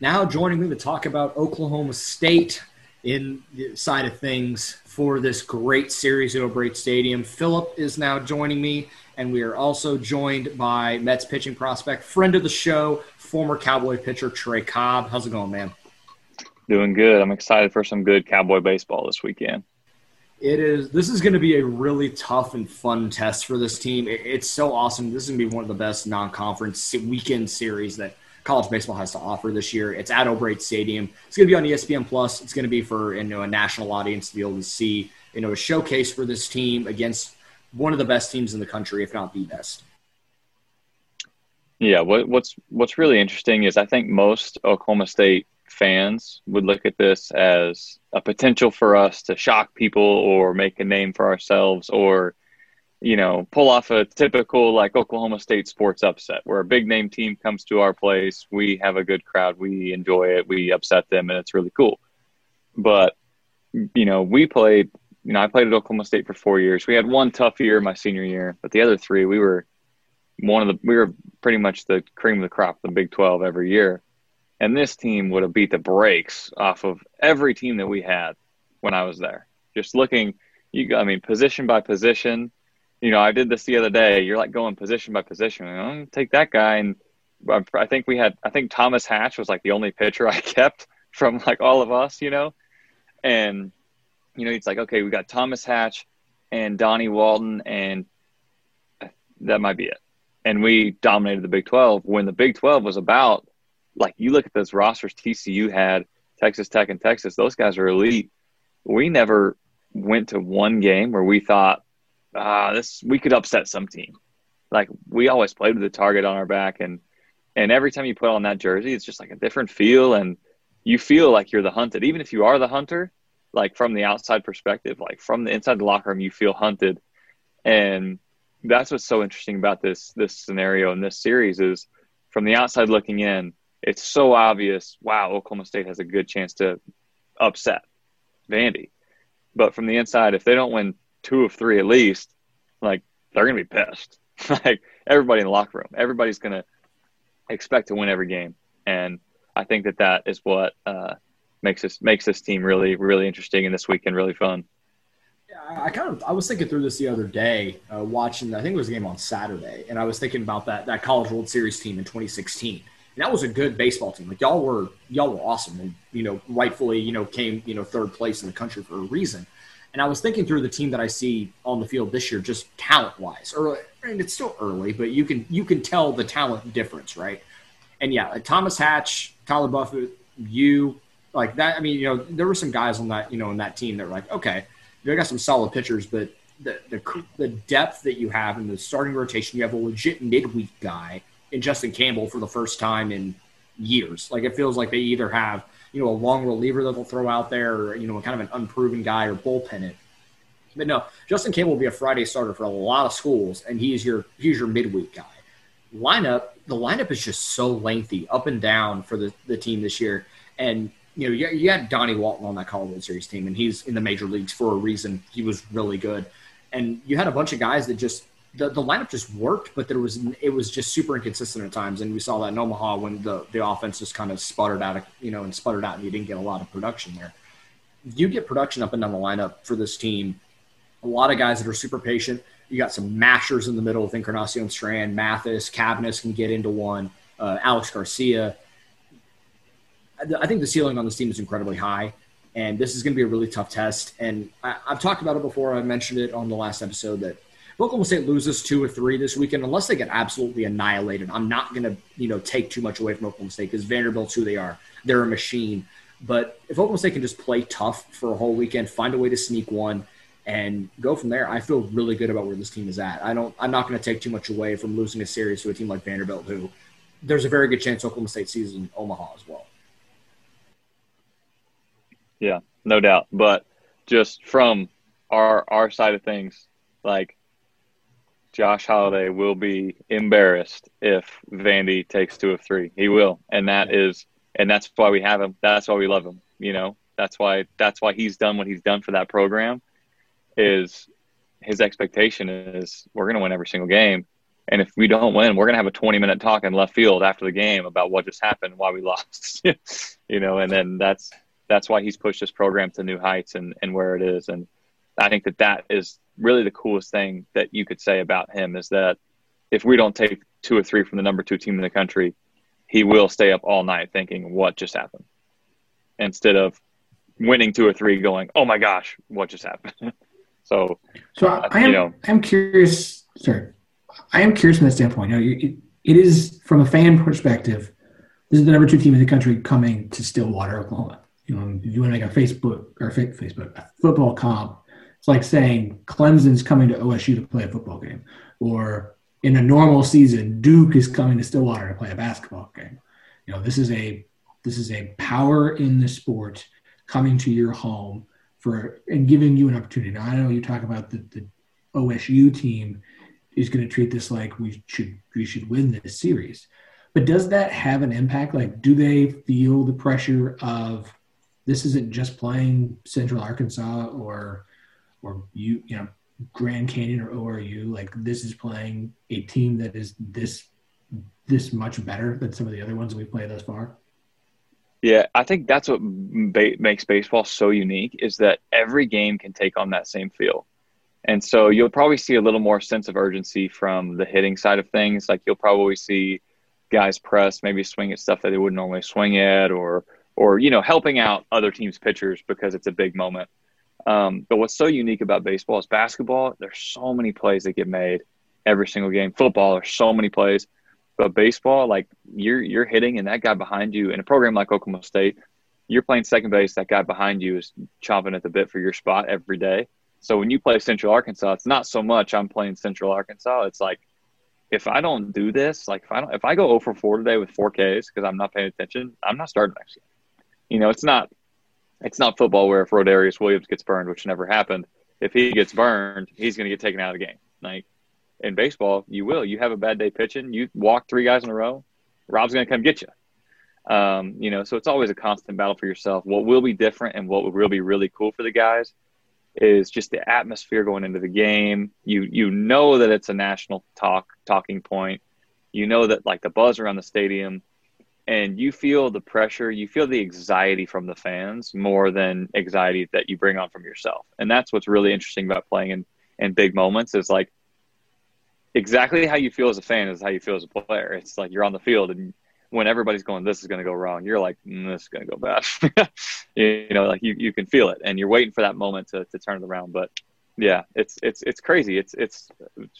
Now joining me to talk about Oklahoma State in the side of things for this great series at O'Brate Stadium. Philip is now joining me, and we are also joined by Mets pitching prospect, friend of the show, former Cowboy pitcher Trey Cobb. How's it going, man? Doing good. I'm excited for some good Cowboy baseball this weekend. It is. This is going to be a really tough and fun test for this team. it's so awesome. This is going to be one of the best non-conference weekend series that college baseball has to offer this year. It's at O'Brate Stadium. It's going to be on ESPN Plus. It's going to be for you know a national audience to be able to see you know a showcase for this team against one of the best teams in the country, if not the best. Yeah, what, what's what's really interesting is I think most Oklahoma State fans would look at this as a potential for us to shock people or make a name for ourselves or you know pull off a typical like Oklahoma State sports upset where a big name team comes to our place we have a good crowd we enjoy it we upset them and it's really cool but you know we played you know, I played at Oklahoma State for four years. We had one tough year my senior year, but the other three, we were one of the, we were pretty much the cream of the crop the Big 12 every year. And this team would have beat the brakes off of every team that we had when I was there. Just looking, you, I mean, position by position. You know, I did this the other day. You're like going position by position. You oh, take that guy, and um, I think we had, I think Thomas Hatch was like the only pitcher I kept from like all of us, you know, and you know, it's like, okay, we got Thomas Hatch and Donnie Walton, and that might be it. And we dominated the Big 12 when the Big 12 was about, like, you look at those rosters TCU had, Texas Tech and Texas, those guys are elite. We never went to one game where we thought, ah, this, we could upset some team. Like, we always played with the target on our back. And, and every time you put on that jersey, it's just like a different feel. And you feel like you're the hunted. Even if you are the hunter, like from the outside perspective, like from the inside the locker room, you feel hunted. And that's what's so interesting about this this scenario in this series is from the outside looking in, it's so obvious, wow, Oklahoma State has a good chance to upset Vandy. But from the inside, if they don't win two of three at least, like they're gonna be pissed. like everybody in the locker room, everybody's gonna expect to win every game. And I think that that is what uh, makes this makes this team really really interesting and this weekend really fun. Yeah, I kind of I was thinking through this the other day, uh, watching I think it was a game on Saturday, and I was thinking about that that College World Series team in 2016. That was a good baseball team. Like y'all were y'all were awesome, and you know rightfully you know came you know third place in the country for a reason. And I was thinking through the team that I see on the field this year, just talent wise. Early, and it's still early, but you can you can tell the talent difference, right? And yeah, Thomas Hatch, Tyler Buffett, you, like that. I mean, you know, there were some guys on that, you know, in that team that were like, okay, you got some solid pitchers, but the, the the depth that you have in the starting rotation, you have a legit midweek guy in Justin Campbell for the first time in years. Like it feels like they either have you know a long reliever that they'll throw out there, or you know, kind of an unproven guy or bullpen it. But no, Justin Campbell will be a Friday starter for a lot of schools, and he's your he's your midweek guy. Lineup, the lineup is just so lengthy up and down for the, the team this year. And you know, you, you had Donnie Walton on that College Series team, and he's in the major leagues for a reason. He was really good, and you had a bunch of guys that just the, the lineup just worked, but there was it was just super inconsistent at times, and we saw that in Omaha when the the offense just kind of sputtered out, you know, and sputtered out, and you didn't get a lot of production there. You get production up and down the lineup for this team. A lot of guys that are super patient. You got some mashers in the middle with Encarnacion Strand, Mathis, Cavness can get into one, uh, Alex Garcia I think the ceiling on this team is incredibly high, and this is going to be a really tough test. And I, have talked about it before. I mentioned it on the last episode that Oklahoma State loses two or three this weekend, unless they get absolutely annihilated, I'm not going to you know take too much away from Oklahoma State because Vanderbilt's who they are. They're a machine. But if Oklahoma State can just play tough for a whole weekend, find a way to sneak one, and go from there, I feel really good about where this team is at. I don't. I'm not going to take too much away from losing a series to a team like Vanderbilt, who there's a very good chance Oklahoma State sees in Omaha as well. Yeah, no doubt. But just from our our side of things, like Josh Holliday will be embarrassed if Vandy takes two of three. He will, and that is, and that's why we have him. That's why we love him. You know, that's why that's why he's done what he's done for that program. Is his expectation is we're going to win every single game, and if we don't win, we're going to have a 20 minute talk in left field after the game about what just happened, why we lost. you know, and then that's that's why he's pushed this program to new heights and, and where it is. And I think that that is really the coolest thing that you could say about him is that if we don't take two or three from the number two team in the country, he will stay up all night thinking what just happened instead of winning two or three going, oh my gosh, what just happened? so, so uh, I am, you know, I'm curious. Sorry, I am curious from that standpoint. You know, it, it is from a fan perspective. This is the number two team in the country coming to Stillwater, Oklahoma you know, if you want to make a Facebook or Facebook a football comp, it's like saying Clemson's coming to OSU to play a football game, or in a normal season, Duke is coming to Stillwater to play a basketball game. You know, this is a this is a power in the sport coming to your home for and giving you an opportunity. Now I know you talk about the, the OSU team is going to treat this like we should we should win this series. But does that have an impact? Like, do they feel the pressure of this isn't just playing Central Arkansas or or you you know Grand Canyon or ORU, like this is playing a team that is this this much better than some of the other ones we've played thus far? Yeah, I think that's what ba- makes baseball so unique is that every game can take on that same feel. And so you'll probably see a little more sense of urgency from the hitting side of things. Like you'll probably see guys press, maybe swing at stuff that they wouldn't normally swing at, or or you know helping out other teams' pitchers because it's a big moment. Um, but what's so unique about baseball is basketball. There's so many plays that get made every single game. Football, there's so many plays. But baseball, like you're you're hitting, and that guy behind you in a program like Oklahoma State, you're playing second base. That guy behind you is chomping at the bit for your spot every day. So when you play Central Arkansas, it's not so much I'm playing Central Arkansas. It's like if I don't do this, like if I don't, if I go 0 for 4 today with 4 Ks because I'm not paying attention, I'm not starting next game. You know, it's not it's not football where if Rodarius Williams gets burned, which never happened, if he gets burned, he's going to get taken out of the game. Like in baseball, you will. You have a bad day pitching, you walk three guys in a row, Rob's going to come get you. Um, you know, so it's always a constant battle for yourself. What will be different and what will be really cool for the guys is just the atmosphere going into the game. You you know that it's a national talk talking point. You know that like the buzz around the stadium and you feel the pressure, you feel the anxiety from the fans more than anxiety that you bring on from yourself. And that's what's really interesting about playing in in big moments is like exactly how you feel as a fan is how you feel as a player. It's like you're on the field and when everybody's going, this is going to go wrong, you're like, mm, this is going to go bad. you know, like you, you can feel it and you're waiting for that moment to, to turn it around. But yeah, it's, it's, it's crazy. It's, it's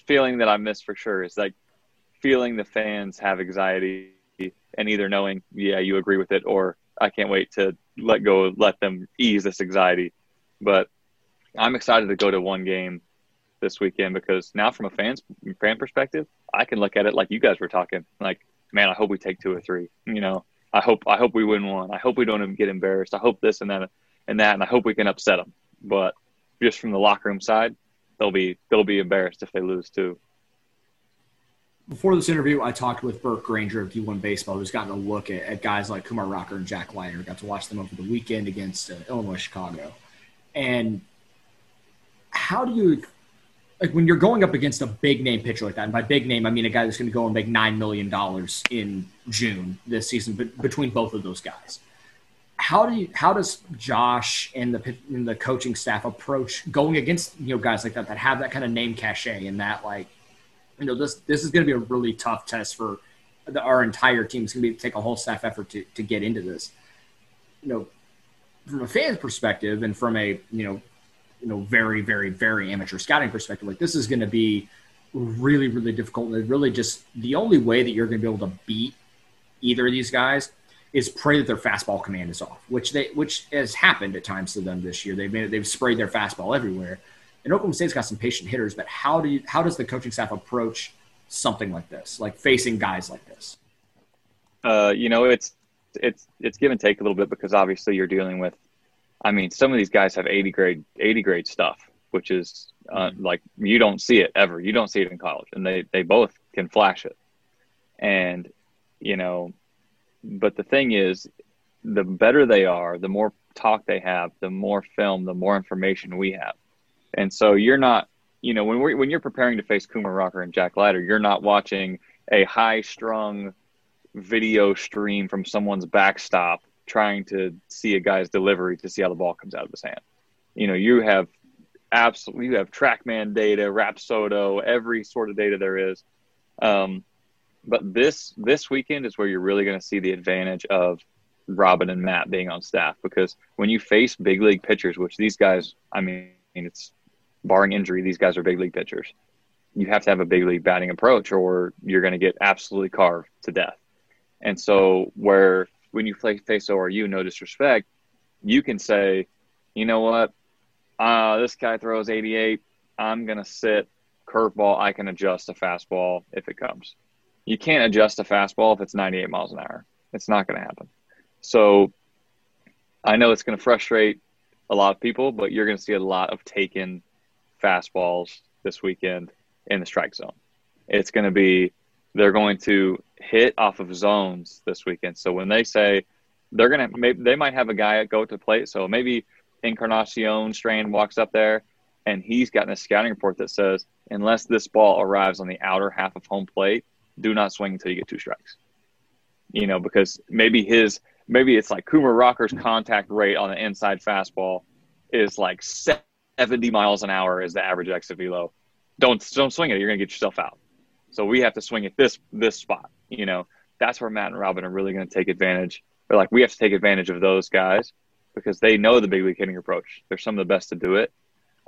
feeling that I miss for sure. It's like feeling the fans have anxiety and either knowing, yeah, you agree with it or I can't wait to let go, let them ease this anxiety. But I'm excited to go to one game this weekend because now from a fans fan perspective, I can look at it like you guys were talking. Like, man, I hope we take two or three. You know, I hope I hope we win one. I hope we don't get embarrassed. I hope this and that and that, and I hope we can upset them. But just from the locker room side, they'll be they'll be embarrassed if they lose too. Before this interview, I talked with Burke Granger of D1 Baseball, who's gotten a look at, at guys like Kumar Rocker and Jack Leiter. Got to watch them over the weekend against uh, Illinois Chicago. And how do you like when you're going up against a big name pitcher like that, and by big name I mean a guy that's going to go and make nine million dollars in June this season, but between both of those guys, how do you how does Josh and the and the coaching staff approach going against you know guys like that that have that kind of name cachet and that like you know this this is going to be a really tough test for the, our entire team. It's going to be take a whole staff effort to to get into this. You know, from a fan's perspective and from a you know you know very very very amateur scouting perspective like this is going to be really really difficult and really just the only way that you're going to be able to beat either of these guys is pray that their fastball command is off which they which has happened at times to them this year they've made, they've sprayed their fastball everywhere and Oklahoma State's got some patient hitters but how do you how does the coaching staff approach something like this like facing guys like this uh, you know it's it's it's give and take a little bit because obviously you're dealing with I mean, some of these guys have 80 grade, 80 grade stuff, which is uh, mm-hmm. like you don't see it ever. You don't see it in college, and they they both can flash it. And you know, but the thing is, the better they are, the more talk they have, the more film, the more information we have. And so you're not, you know, when we're when you're preparing to face Kumar Rocker and Jack Leiter, you're not watching a high strung video stream from someone's backstop trying to see a guy's delivery to see how the ball comes out of his hand. You know, you have absolutely you have TrackMan data, Rapsodo, every sort of data there is. Um, but this this weekend is where you're really going to see the advantage of Robin and Matt being on staff because when you face big league pitchers, which these guys, I mean, it's barring injury, these guys are big league pitchers. You have to have a big league batting approach, or you're going to get absolutely carved to death. And so, where when you play face ORU, no disrespect, you can say, you know what, uh, this guy throws 88. I'm gonna sit curveball. I can adjust a fastball if it comes. You can't adjust a fastball if it's 98 miles an hour. It's not going to happen. So I know it's going to frustrate a lot of people, but you're going to see a lot of taken fastballs this weekend in the strike zone. It's going to be they're going to hit off of zones this weekend. So when they say they're going to, maybe they might have a guy go to plate. So maybe Encarnacion Strand walks up there and he's gotten a scouting report that says unless this ball arrives on the outer half of home plate, do not swing until you get two strikes. You know, because maybe his maybe it's like Kumar Rocker's contact rate on the inside fastball is like 70 miles an hour is the average exit velo. Don't don't swing it. You're gonna get yourself out. So we have to swing at this this spot. You know, that's where Matt and Robin are really to take advantage. They're like we have to take advantage of those guys because they know the big league hitting approach. They're some of the best to do it,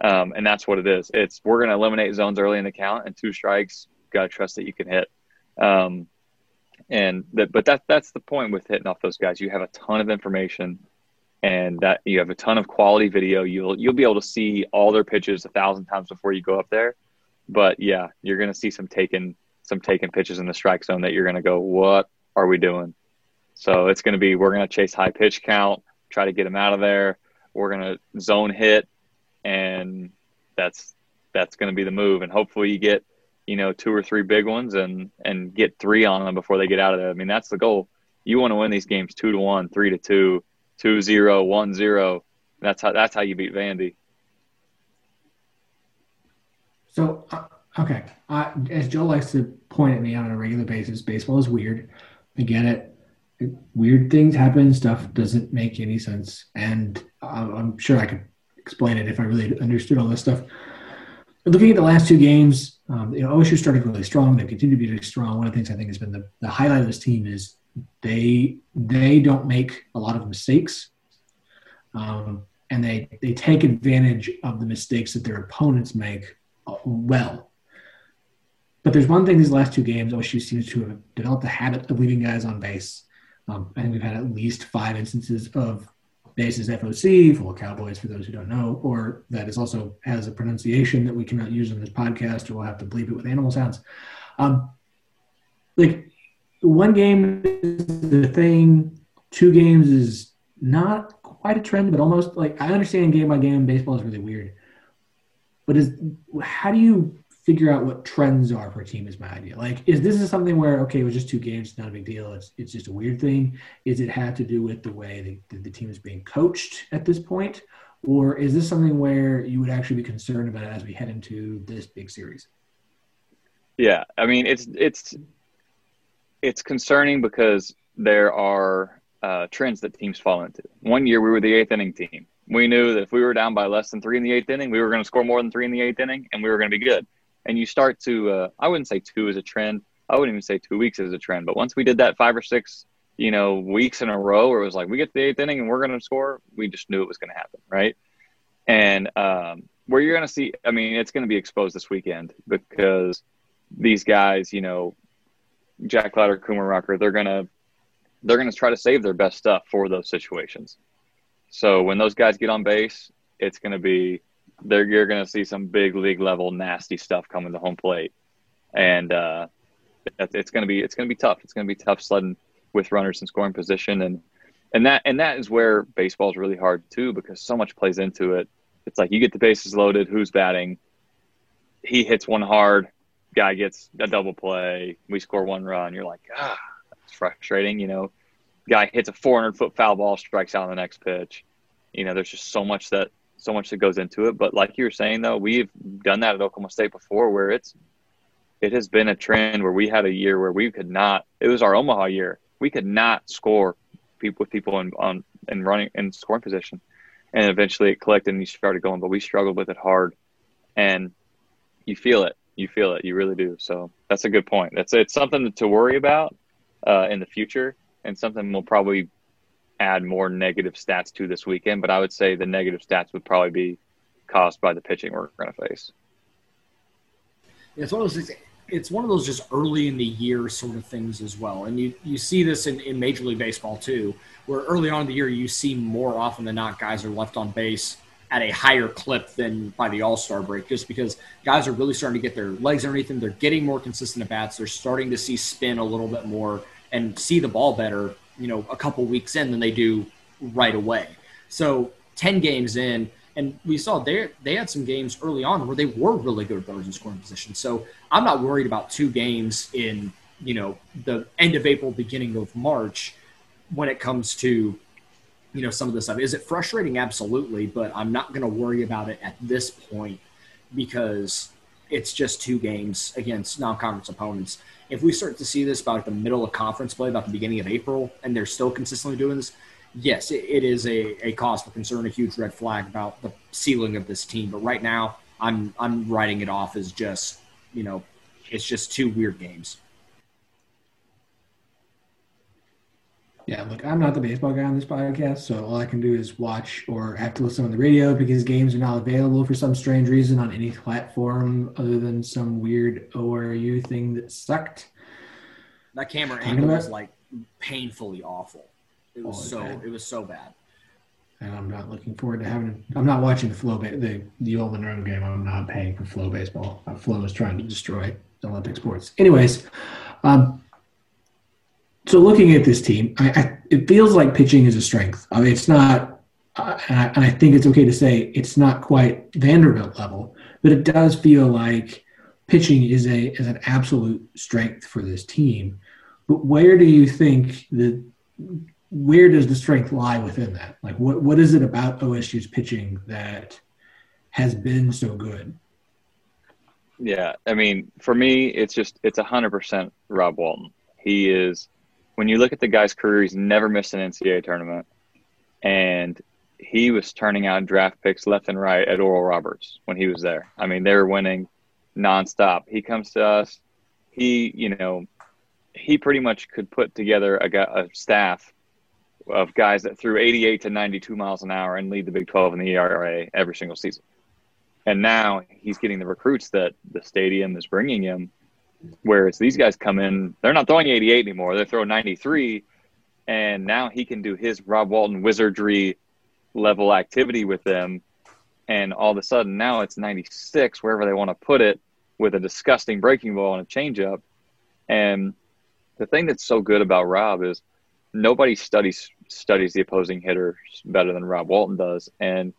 um, and that's what it is. It's we're to eliminate zones early in the count, and two strikes. Got to trust that you can hit. Um, and that, but that that's the point with hitting off those guys. You have a ton of information, and that you have a ton of quality video. You'll you'll be able to see all their pitches a thousand times before you go up there. But yeah, you're to see some taken some taken pitches in the strike zone that you're to go, what are we doing? So it's to be we're to chase high pitch count, try to get them out of there. We're to zone hit, and that's that's to be the move. And hopefully you get you know two or three big ones and and get three on them before they get out of there. I mean that's the goal. You want to win these games two to one, three to two, two zero, one zero. That's how that's how you beat Vandy. So, uh, okay, as Joe likes to point at me on a regular basis, baseball is weird. I get it. Weird things happen. Stuff doesn't make any sense, and I'm sure I could explain it if I really understood all this stuff. Looking at the last two games, um, you know, OSU started really strong. They continue to be really strong. One of the things I think has been the, the highlight of this team is they they don't make a lot of mistakes, um, and they they take advantage of the mistakes that their opponents make uh, well. But there's one thing these last two games, OSU seems to have developed a habit of leaving guys on base. Um, I think we've had at least five instances of bases FOC, full Cowboys for those who don't know, or that is also has a pronunciation that we cannot use in this podcast, or we'll have to bleep it with animal sounds. Um, like one game is the thing, two games is not quite a trend, but almost like I understand game by game. Baseball is really weird, but is how do you figure out what trends are for a team is my idea. Like, is this is something where okay, it was just two games, it's not a big deal. It's it's just a weird thing. Is it have to do with the way the, the team is being coached at this point, or is this something where you would actually be concerned about as we head into this big series? Yeah, I mean it's it's it's concerning because there are uh, trends that teams fall into. One year we were the eighth inning team. We knew that if we were down by less than three in the eighth inning, we were going to score more than three in the eighth inning, and we were going to be good and you start to uh, i wouldn't say two is a trend i wouldn't even say two weeks is a trend but once we did that five or six you know weeks in a row where it was like we get the eighth inning and we're going to score we just knew it was going to happen right and um, where you're going to see i mean it's going to be exposed this weekend because these guys you know jack Leiter, kumar rocker they're to they're to try to save their best stuff for those situations so when those guys get on base it's to be they're, you're to see some big league level nasty stuff coming to home plate, and uh, it's to be it's to be tough. It's to be tough sledding with runners in scoring position, and and that and that is where baseball is really hard too because so much plays into it. It's like you get the bases loaded, who's batting? He hits one hard, guy gets a double play, we score one run. You're like, ah, that's frustrating. You know, guy hits a 400 foot foul ball, strikes out on the next pitch. You know, there's just so much that so much that goes into it. But like you were saying, though, we've done that at Oklahoma State before, where it's it has been a trend where we had a year where we could not. It was our Omaha year. We could not score people with people in on in running in scoring position, and eventually it clicked and you started going. But we struggled with it hard, and you feel it. You feel it. You really do. So that's a good point. That's it's something to worry about uh, in the future, and something we'll probably add more negative stats to this weekend, but I would say the negative stats would probably be caused by the pitching we're going to face. It's one of those. It's one of those just early in the year sort of things as well, and you you see this in, in Major League Baseball too, where early on in the year you see more often than not guys are left on base at a higher clip than by the All Star break, just because guys are really starting to get their legs underneath them. They're getting more consistent at bats. They're starting to see spin a little bit more and see the ball better you know a couple weeks in than they do right away. So ten games in, and we saw they they had some games early on where they were really good at runners in scoring position. So I'm not worried about two games in you know the end of April, beginning of March, when it comes to you know some of this stuff. Is it frustrating? Absolutely, but I'm not going to worry about it at this point because it's just two games against non-conference opponents. If we start to see this about the middle of conference play, about the beginning of April, and they're still consistently doing this, yes, it, it is a, a cause for concern, a huge red flag about the ceiling of this team. But right now, I'm I'm writing it off as just you know, it's just two weird games. Yeah, look, I'm not the baseball guy on this podcast, so all I can do is watch or have to listen on the radio because games are not available for some strange reason on any platform other than some weird ORU thing that sucked. That camera angle was like painfully awful. It was oh, so bad. it was so bad. And I'm not looking forward to having. I'm not watching the flow the the UL Monroe game. I'm not paying for flow baseball. Uh, flow is trying to destroy Olympic sports. Anyways, um, so looking at this team, I, I, it feels like pitching is a strength. I mean, it's not, uh, and, I, and I think it's okay to say it's not quite Vanderbilt level, but it does feel like pitching is a is an absolute strength for this team. But where do you think that? Where does the strength lie within that? Like, what what is it about OSU's pitching that has been so good? Yeah, I mean, for me, it's just it's a hundred percent Rob Walton. He is when you look at the guy's career, he's never missed an NCAA tournament, and he was turning out draft picks left and right at Oral Roberts when he was there. I mean, they were winning nonstop. He comes to us. He, you know, he pretty much could put together a, a staff of guys that threw 88 to 92 miles an hour and lead the Big 12 in the ERA every single season. And now he's getting the recruits that the stadium is bringing him Whereas these guys come in, they're not throwing 88 anymore. They're throwing 93. And now he can do his Rob Walton wizardry level activity with them. And all of a sudden now it's 96, wherever they want to put it, with a disgusting breaking ball and a changeup. And the thing that's so good about Rob is nobody studies studies the opposing hitters better than Rob Walton does. And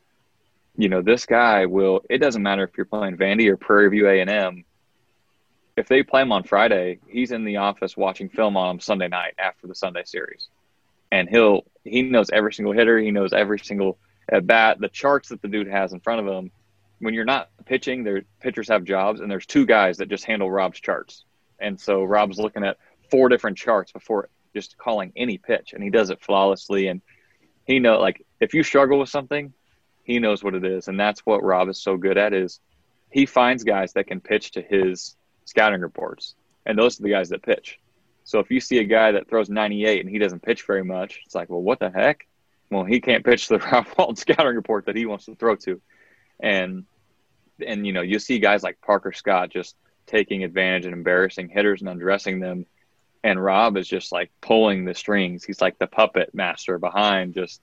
you know, this guy will. It doesn't matter if you're playing Vandy or Prairie View A and M if they play him on Friday, he's in the office watching film on him Sunday night after the Sunday series, and he'll he knows every single hitter, he knows every single at bat, the charts that the dude has in front of him. When you're not pitching, their pitchers have jobs, and there's two guys that just handle Rob's charts, and so Rob's looking at four different charts before just calling any pitch, and he does it flawlessly. And he know like if you struggle with something, he knows what it is, and that's what Rob is so good at is he finds guys that can pitch to his scouting reports, and those are the guys that pitch. So if you see a guy that throws 98 and he doesn't pitch very much, it's like, well, what the heck? Well, he can't pitch the Rob Walton scouting report that he wants to throw to, and and you know you see guys like Parker Scott just taking advantage and embarrassing hitters and undressing them, and Rob is just like pulling the strings. He's like the puppet master behind just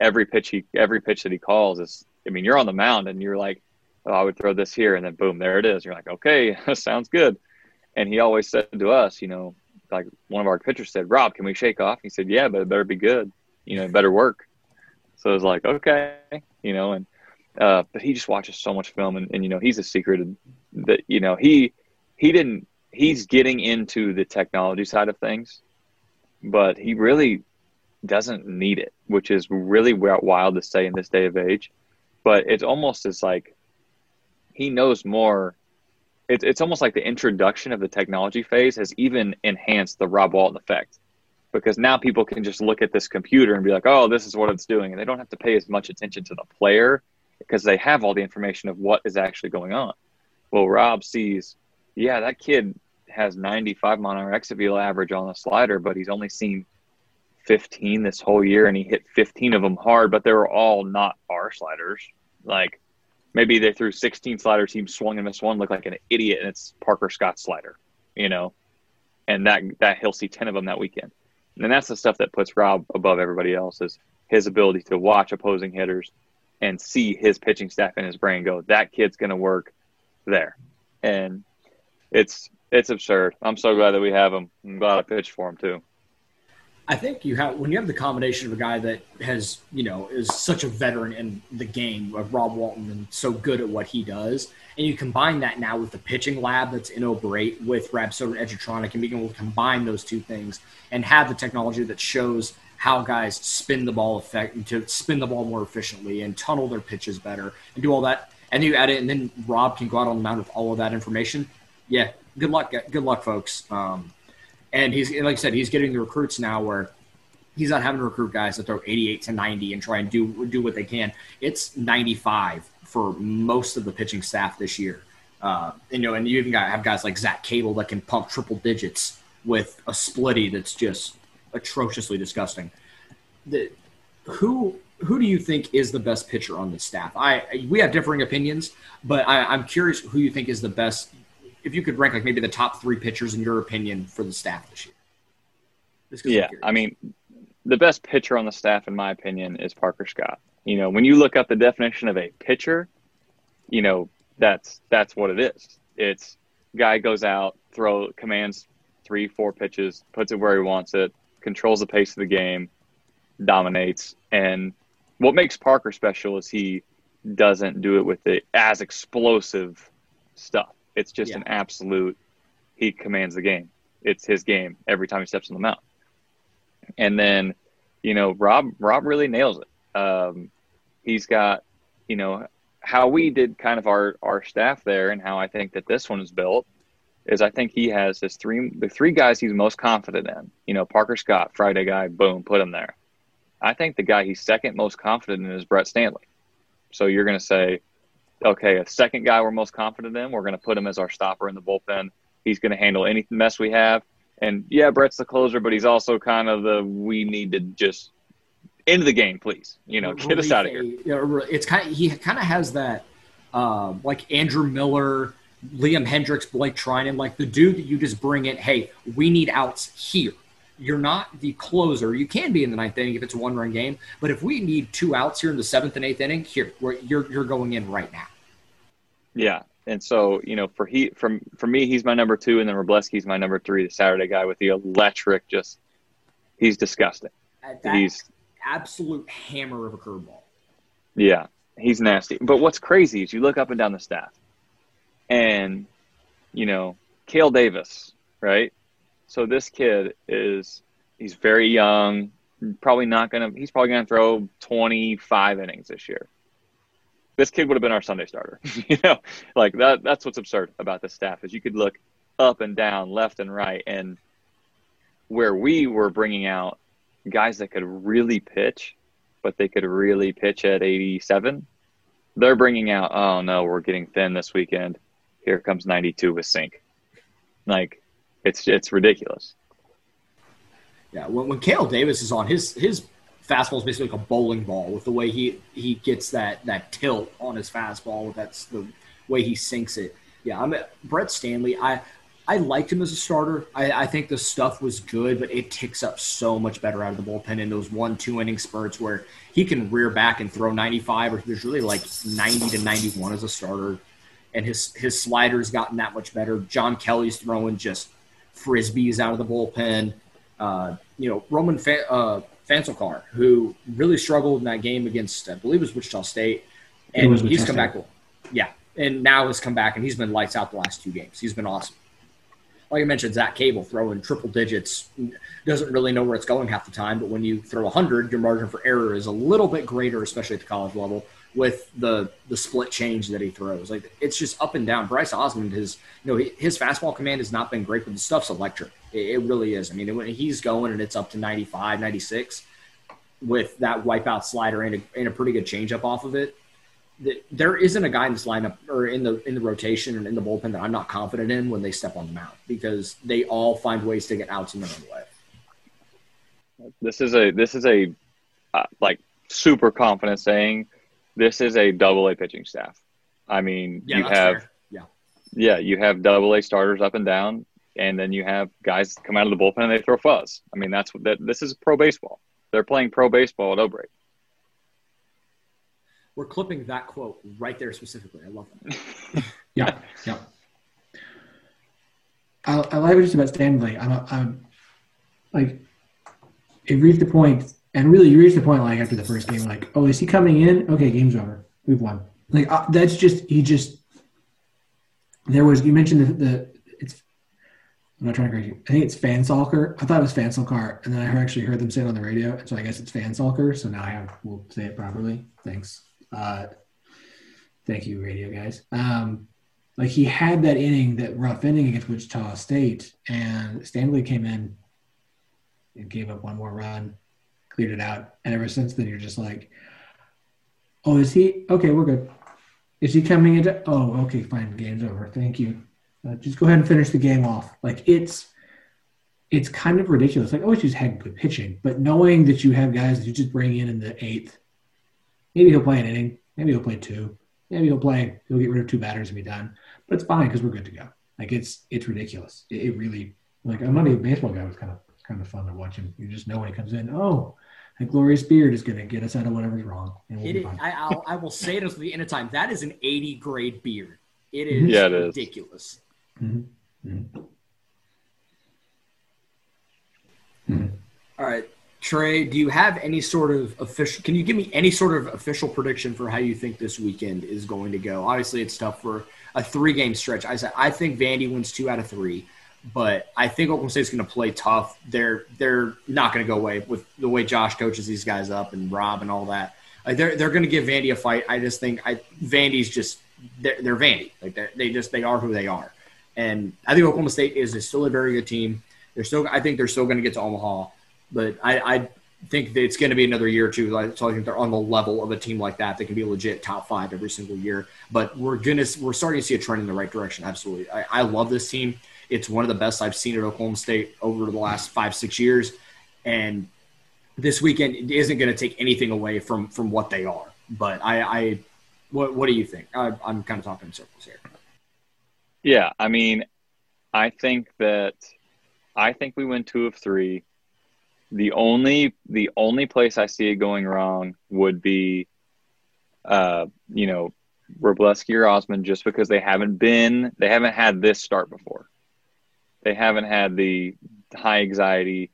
every pitch he every pitch that he calls is. I mean, you're on the mound and you're like, oh, I would throw this here, and then boom, there it is. You're like, okay, sounds good. And he always said to us, you know, like one of our pitchers said, Rob, can we shake off? He said, yeah, but it better be good. You know, it better work. So I was like, okay, you know, and uh, but he just watches so much film, and, and you know, he's a secret that you know he he didn't he's getting into the technology side of things, but he really doesn't need it, which is really wild to say in this day of age. But it's almost as like he knows more. It's it's almost like the introduction of the technology phase has even enhanced the Rob Walton effect, because now people can just look at this computer and be like, "Oh, this is what it's doing," and they don't have to pay as much attention to the player because they have all the information of what is actually going on. Well, Rob sees, yeah, that kid has 95 mile an hour average on the slider, but he's only seen 15 this whole year, and he hit 15 of them hard, but they were all not our sliders. Like maybe they threw 16 sliders, he swung and missed one, looked like an idiot, and it's Parker Scott's slider, you know, and that that he'll see 10 of them that weekend. And that's the stuff that puts Rob above everybody else is his ability to watch opposing hitters and see his pitching staff in his brain go, that kid's going to work there. And it's it's absurd. I'm so glad that we have him. I'm glad I pitched for him too. I think you have when you have the combination of a guy that has you know is such a veteran in the game of Rob Walton and so good at what he does, and you combine that now with the pitching lab that's in O'Brate with Rapsodo and Edgertronic, and being able to combine those two things and have the technology that shows how guys spin the ball effect to spin the ball more efficiently and tunnel their pitches better and do all that. and you add it, and then Rob can go out on the mound with all of that information. Yeah, good luck, good luck, folks. Um, and he's like I said, he's getting the recruits now where he's not having to recruit guys that throw 88 to 90 and try and do do what they can. It's 95 for most of the pitching staff this year. Uh, you know, and you even got have guys like Zach Cable that can pump triple digits with a splitty that's just atrociously disgusting. The, who who do you think is the best pitcher on the staff? I we have differing opinions, but I, am curious who you think is the best. If you could rank like maybe the top three pitchers in your opinion for the staff this year. Yeah, I mean, the best pitcher on the staff, in my opinion, is Parker Scott. You know, when you look up the definition of a pitcher, you know that's that's what it is. It's guy goes out, throw commands three, four pitches, puts it where he wants it, controls the pace of the game, dominates. And what makes Parker special is he doesn't do it with the as explosive stuff. It's just yeah. an absolute. He commands the game. It's his game every time he steps on the mound. And then, you know, Rob Rob really nails it. Um, he's got, you know, how we did kind of our our staff there, and how I think that this one is built is I think he has his three the three guys he's most confident in. You know, Parker Scott, Friday guy, boom, put him there. I think the guy he's second most confident in is Brett Standlee. So you're going to say, okay, a second guy we're most confident in, we're going to put him as our stopper in the bullpen. He's going to handle any mess we have. And yeah, Brett's the closer, but he's also kind of the we need to just end the game, please. You know, get us out of here. It's kind of he kind of has that uh, like Andrew Miller, Liam Hendriks, Blake Treinen, like the dude that you just bring in. Hey, we need outs here. You're not the closer. You can be in the ninth inning if it's a one-run game, but if we need two outs here in the seventh and eighth inning, here you're you're going in right now. Yeah, and so, you know, for he from for me, he's my number two, and then Wrobleski's my number three, the Saturday guy with the electric. Just he's disgusting. Uh, that he's absolute hammer of a curveball. Yeah, he's nasty. But what's crazy is you look up and down the staff, and you know, Kale Davis, right? So this kid is he's very young. Probably not gonna. He's probably gonna throw twenty five innings this year this kid would have been our Sunday starter. you know, like that. That's what's absurd about the staff is you could look up and down, left and right, and where we were bringing out guys that could really pitch, but they could really pitch at 87. They're bringing out, oh no, we're getting thin this weekend. Here comes 92 with sink. Like, it's it's ridiculous. Yeah, when, when Kale Davis is on, his his fastball is basically like a bowling ball with the way he he gets that that tilt on his fastball. That's the way he sinks it. Yeah, I'm Brett Standlee. I I liked him as a starter. I, I think the stuff was good, but it ticks up so much better out of the bullpen in those one two inning spurts where he can rear back and throw 95, or there's really like 90 to 91 as a starter. And his his slider's gotten that much better. John Kelly's throwing just frisbees out of the bullpen. Uh, you know, Roman Fa- uh, who really struggled in that game against, I believe it was Wichita State. And he's come back. Yeah. And now has come back and he's been lights out the last two games. He's been awesome. Like I mentioned, Zach Cable throwing triple digits doesn't really know where it's going half the time, but when you throw 100, your margin for error is a little bit greater, especially at the college level, with the the split change that he throws. Like it's just up and down. Bryce Osmond, his you know his fastball command has not been great, but the stuff's electric. It, it really is. I mean, when he's going and it's up to 95, 96 with that wipeout slider and a, and a pretty good changeup off of it, there isn't a guy in this lineup or in the in the rotation and in the bullpen that I'm not confident in when they step on the mound because they all find ways to get outs in their own way. This is a this is a uh, like super confident saying this is a double A pitching staff. I mean, yeah, you have fair. yeah yeah you have double A starters up and down and then you have guys come out of the bullpen and they throw fuzz. I mean, that's that this is pro baseball. They're playing pro baseball at O'Brate. We're clipping that quote right there specifically. I love that. yeah, yeah. I, I like what you said about Standlee. I'm, I'm like, it reached the point, and really, you reached the point like after the first game, like, oh, is he coming in? Okay, game's over. We've won. Like uh, that's just he just. There was you mentioned the, the I'm not trying to correct you. I think it's Fansalker. I thought it was Fansalkar, and then I actually heard them say it on the radio, and so I guess it's Fansalker. So now I have we'll say it properly. Thanks. Uh, Thank you, radio guys. Um, like he had that inning, that rough inning against Wichita State, and Standlee came in and gave up one more run, cleared it out, and ever since then you're just like, oh, is he okay? We're good. Is he coming into? Oh, okay, fine. Game's over. Thank you. Uh, just go ahead and finish the game off. Like it's it's kind of ridiculous. Like, oh, she's had good pitching, but knowing that you have guys that you just bring in in the eighth, maybe he'll play an inning, maybe he'll play two, maybe he'll play, he'll get rid of two batters and be done. But it's fine because we're good to go. Like it's it's ridiculous. It, it really like I'm not even a baseball guy. It was kind of kind of fun to watch him. You just know when he comes in. Oh, that glorious beard is going to get us out of whatever's wrong. And we'll I, I'll, I will say it at the end of time. That is an 80 grade beard. It is yeah, it ridiculous. Is. Mm-hmm. Mm-hmm. All right. Trey, do you have any sort of official? Can you give me any sort of official prediction for how you think this weekend is going to go? Obviously, it's tough for a three-game stretch. I said I think Vandy wins two out of three, but I think Oklahoma State's going to play tough. They're they're not going to go away with the way Josh coaches these guys up and Rob and all that. Like they're they're going to give Vandy a fight. I just think I Vandy's just they're, they're Vandy. Like they just they are who they are, and I think Oklahoma State is, is still a very good team. They're still I think they're still going to get to Omaha but I, I think that it's going to be another year or two. So I think they're on the level of a team like that. They can be legit top five every single year. But we're gonna we're starting to see a trend in the right direction. Absolutely, I, I love this team. It's one of the best I've seen at Oklahoma State over the last five six years, and this weekend isn't going to take anything away from from what they are. But I, I what what do you think? I, I'm kind of talking in circles here. Yeah, I mean, I think that I think we win two of three. The only the only place I see it going wrong would be, uh, you know, Wrobleski or Osmond, just because they haven't been they haven't had this start before. They haven't had the high anxiety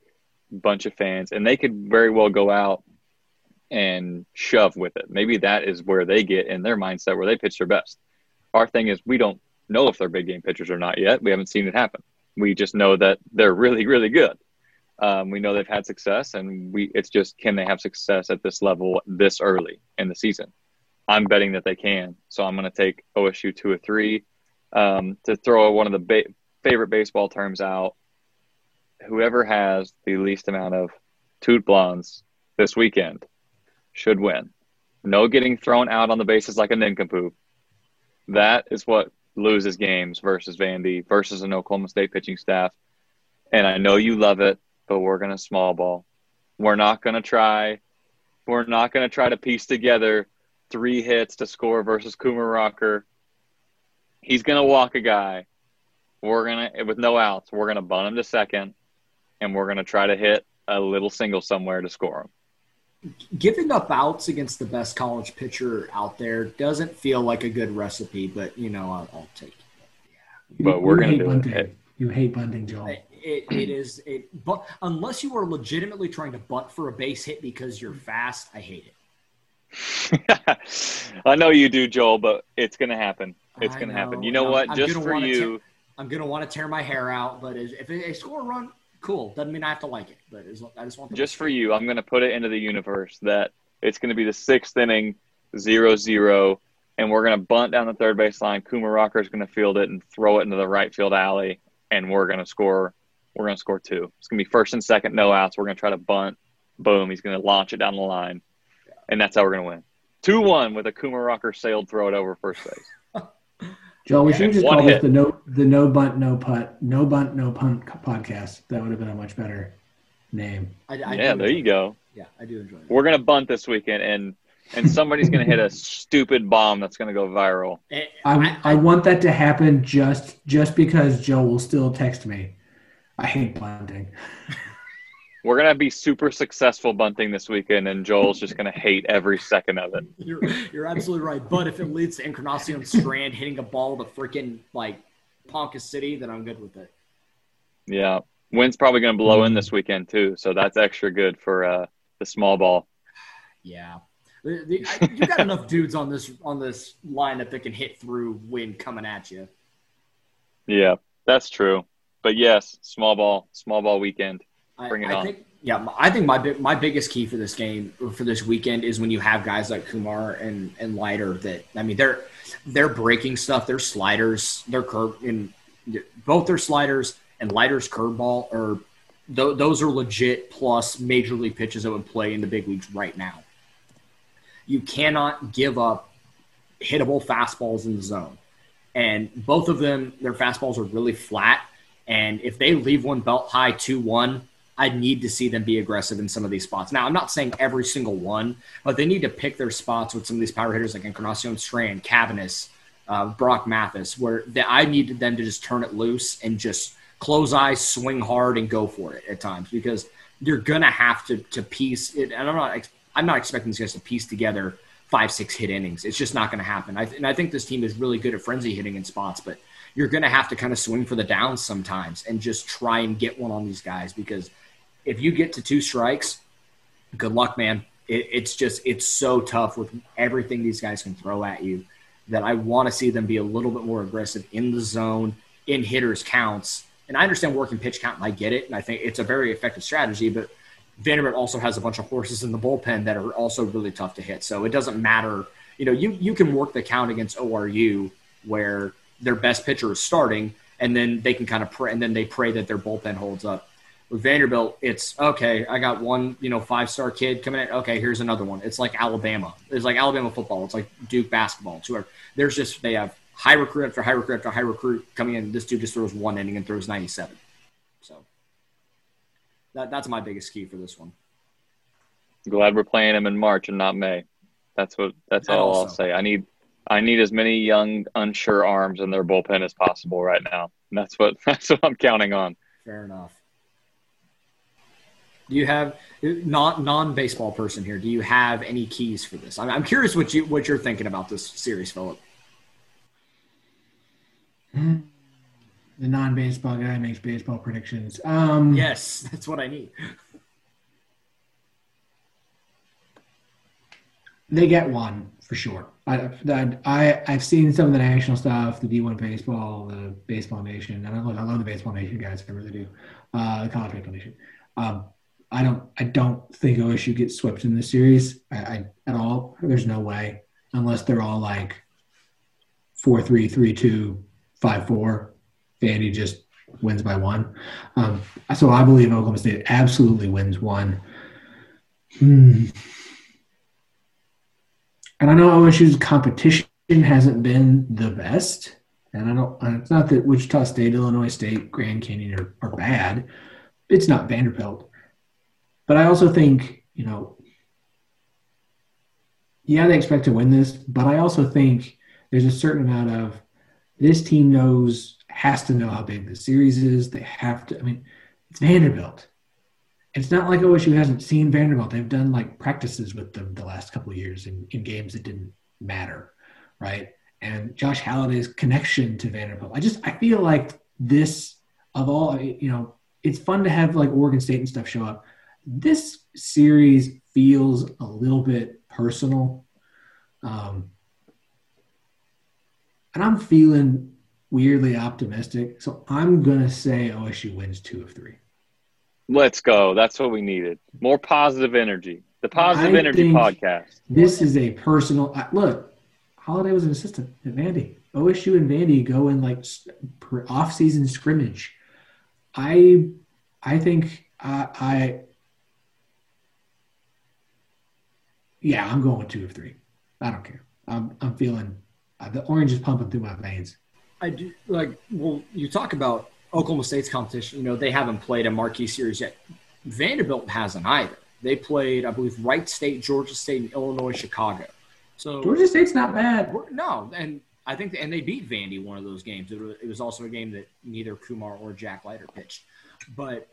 bunch of fans, and they could very well go out and shove with it. Maybe that is where they get in their mindset where they pitch their best. Our thing is we don't know if they're big game pitchers or not yet. We haven't seen it happen. We just know that they're really, really good. Um, we know they've had success, and we it's just can they have success at this level this early in the season? I'm betting that they can. So I'm going to take OSU two or three. Um, to throw one of the ba- favorite baseball terms out, whoever has the least amount of TOOTBLANs this weekend should win. No getting thrown out on the bases like a nincompoop. That is what loses games versus Vandy versus an Oklahoma State pitching staff. And I know you love it but we're going to small ball. We're not going to try. We're not going to try to piece together three hits to score versus Kumar Rocker. He's going to walk a guy. We're going to, with no outs, we're going to bunt him to second, and we're going to try to hit a little single somewhere to score him. Giving up outs against the best college pitcher out there doesn't feel like a good recipe, but you know I'll, I'll take it. Yeah. But we're going to do bunting. it. You hate bunting, Joel it, it is it but unless you are legitimately trying to bunt for a base hit because you're fast i hate it i know you do joel but it's gonna happen it's gonna happen you know what I'm just for you te- i'm gonna want to tear my hair out but if they score a run cool doesn't mean i have to like it but i just want just for you i'm gonna put it into the universe that it's gonna be the sixth inning zero zero and we're going to bunt down the third base line. Kumar Rocker is going to field it and throw it into the right field alley, and we're going to score we're going to score two. It's going to be first and second, no outs. We're going to try to bunt. Boom. He's going to launch it down the line. And that's how we're going to win. 2 1 with a Kumar Rocker sailed throw it over first base. Joe, we should just call hit. this the no the no bunt no putt no bunt no punt podcast. That would have been a much better name. I, I yeah, there you go. Yeah, I do enjoy. That. We're gonna bunt this weekend, and and somebody's gonna hit a stupid bomb that's gonna go viral. Eh, I, I want that to happen just just because Joe will still text me I hate bunting. We're gonna be super successful bunting this weekend, and Joel's just gonna hate every second of it. You're, you're absolutely right. But if it leads to Encarnacion Strand hitting a ball to freaking like Ponca City, then I'm good with it. Yeah, wind's probably gonna blow in this weekend too, so that's extra good for uh, the small ball. Yeah, the, the, I, you got enough dudes on this on this lineup that can hit through wind coming at you. Yeah, that's true but yes, small ball, small ball weekend. Bring I, it I on. Think, Yeah, I think my my biggest key for this game for this weekend is when you have guys like Kumar and and Leiter that I mean they're they're breaking stuff. Their sliders, their curve, in both their sliders and Leiter's curveball are th- those are legit plus major league pitches that would play in the big leagues right now. You cannot give up hittable fastballs in the zone, and both of them their fastballs are really flat. And if they leave one belt high two one I need to see them be aggressive in some of these spots. Now, I'm not saying every single one, but they need to pick their spots with some of these power hitters like Encarnacion Strand, Cabbiness, uh, Brock Mathis, where the, I needed them to just turn it loose and just close eyes, swing hard, and go for it at times because you're gonna have to to piece it. And I'm not I'm not expecting these guys to piece together five six hit innings. It's just not going to happen. I, and I think this team is really good at frenzy hitting in spots, but you're going to have to kind of swing for the downs sometimes and just try and get one on these guys because if you get to two strikes, good luck, man. It, it's just it's so tough with everything these guys can throw at you that I want to see them be a little bit more aggressive in the zone, in hitters counts. And I understand working pitch count, and I get it, and I think it's a very effective strategy. But Vanderbilt also has a bunch of horses in the bullpen that are also really tough to hit. So it doesn't matter. You know, you you can work the count against ORU where their best pitcher is starting, and then they can kind of pray, and then they pray that their bullpen holds up. With Vanderbilt, it's okay. I got one, you know, five star kid coming in. Okay, here's another one. It's like Alabama. It's like Alabama football. It's like Duke basketball. It's whoever. There's just they have high recruit after high recruit after high recruit coming in. This dude just throws one inning and throws 97. So that, that's my biggest key for this one. Glad we're playing him in March and not May. That's what. That's all also. I'll say. I need I need as many young, unsure arms in their bullpen as possible right now. And that's what that's what I'm counting on. Fair enough. Do you have not non baseball person here? Do you have any keys for this? I'm, I'm curious what you what you're thinking about this series, Philip. The non baseball guy makes baseball predictions. Um, yes, that's what I need. They get one for sure. I, I I've seen some of the national stuff, the D1 baseball, the Baseball Nation, and I love, I love the Baseball Nation guys. I really do. Uh, the College Baseball Nation. Um, I don't I don't think OSU gets swept in this series I, I, at all. There's no way unless they're all like four three three two five four. Vandy just wins by one. Um, so I believe Oklahoma State absolutely wins one. Hmm. And I know OSU's competition hasn't been the best. And I don't. It's not that Wichita State, Illinois State, Grand Canyon are, are bad. It's not Vanderbilt but I also think, you know, yeah, they expect to win this, but I also think there's a certain amount of this team knows, has to know how big the series is. They have to, I mean, it's Vanderbilt. It's not like OSU hasn't seen Vanderbilt. They've done like practices with them the last couple of years in, in games that didn't matter, right? And Josh Holliday's connection to Vanderbilt. I just I feel like this of all you know, it's fun to have like Oregon State and stuff show up, this series feels a little bit personal. Um, and I'm feeling weirdly optimistic. So I'm going to say OSU wins two of three. Let's go. That's what we needed. More positive energy. The Positive I Energy Podcast. This is a personal look. Holliday was an assistant at Vandy. OSU and Vandy go in like off-season scrimmage. I I think I, I Yeah, I'm going two of three. I don't care. I'm I'm feeling uh, the orange is pumping through my veins. I do like. Well, you talk about Oklahoma State's competition. You know they haven't played a marquee series yet. Vanderbilt hasn't either. They played, I believe, Wright State, Georgia State, and Illinois, Chicago. So Georgia State's not bad. No, and I think, and they beat Vandy one of those games. It was also a game that neither Kumar or Jack Leiter pitched. But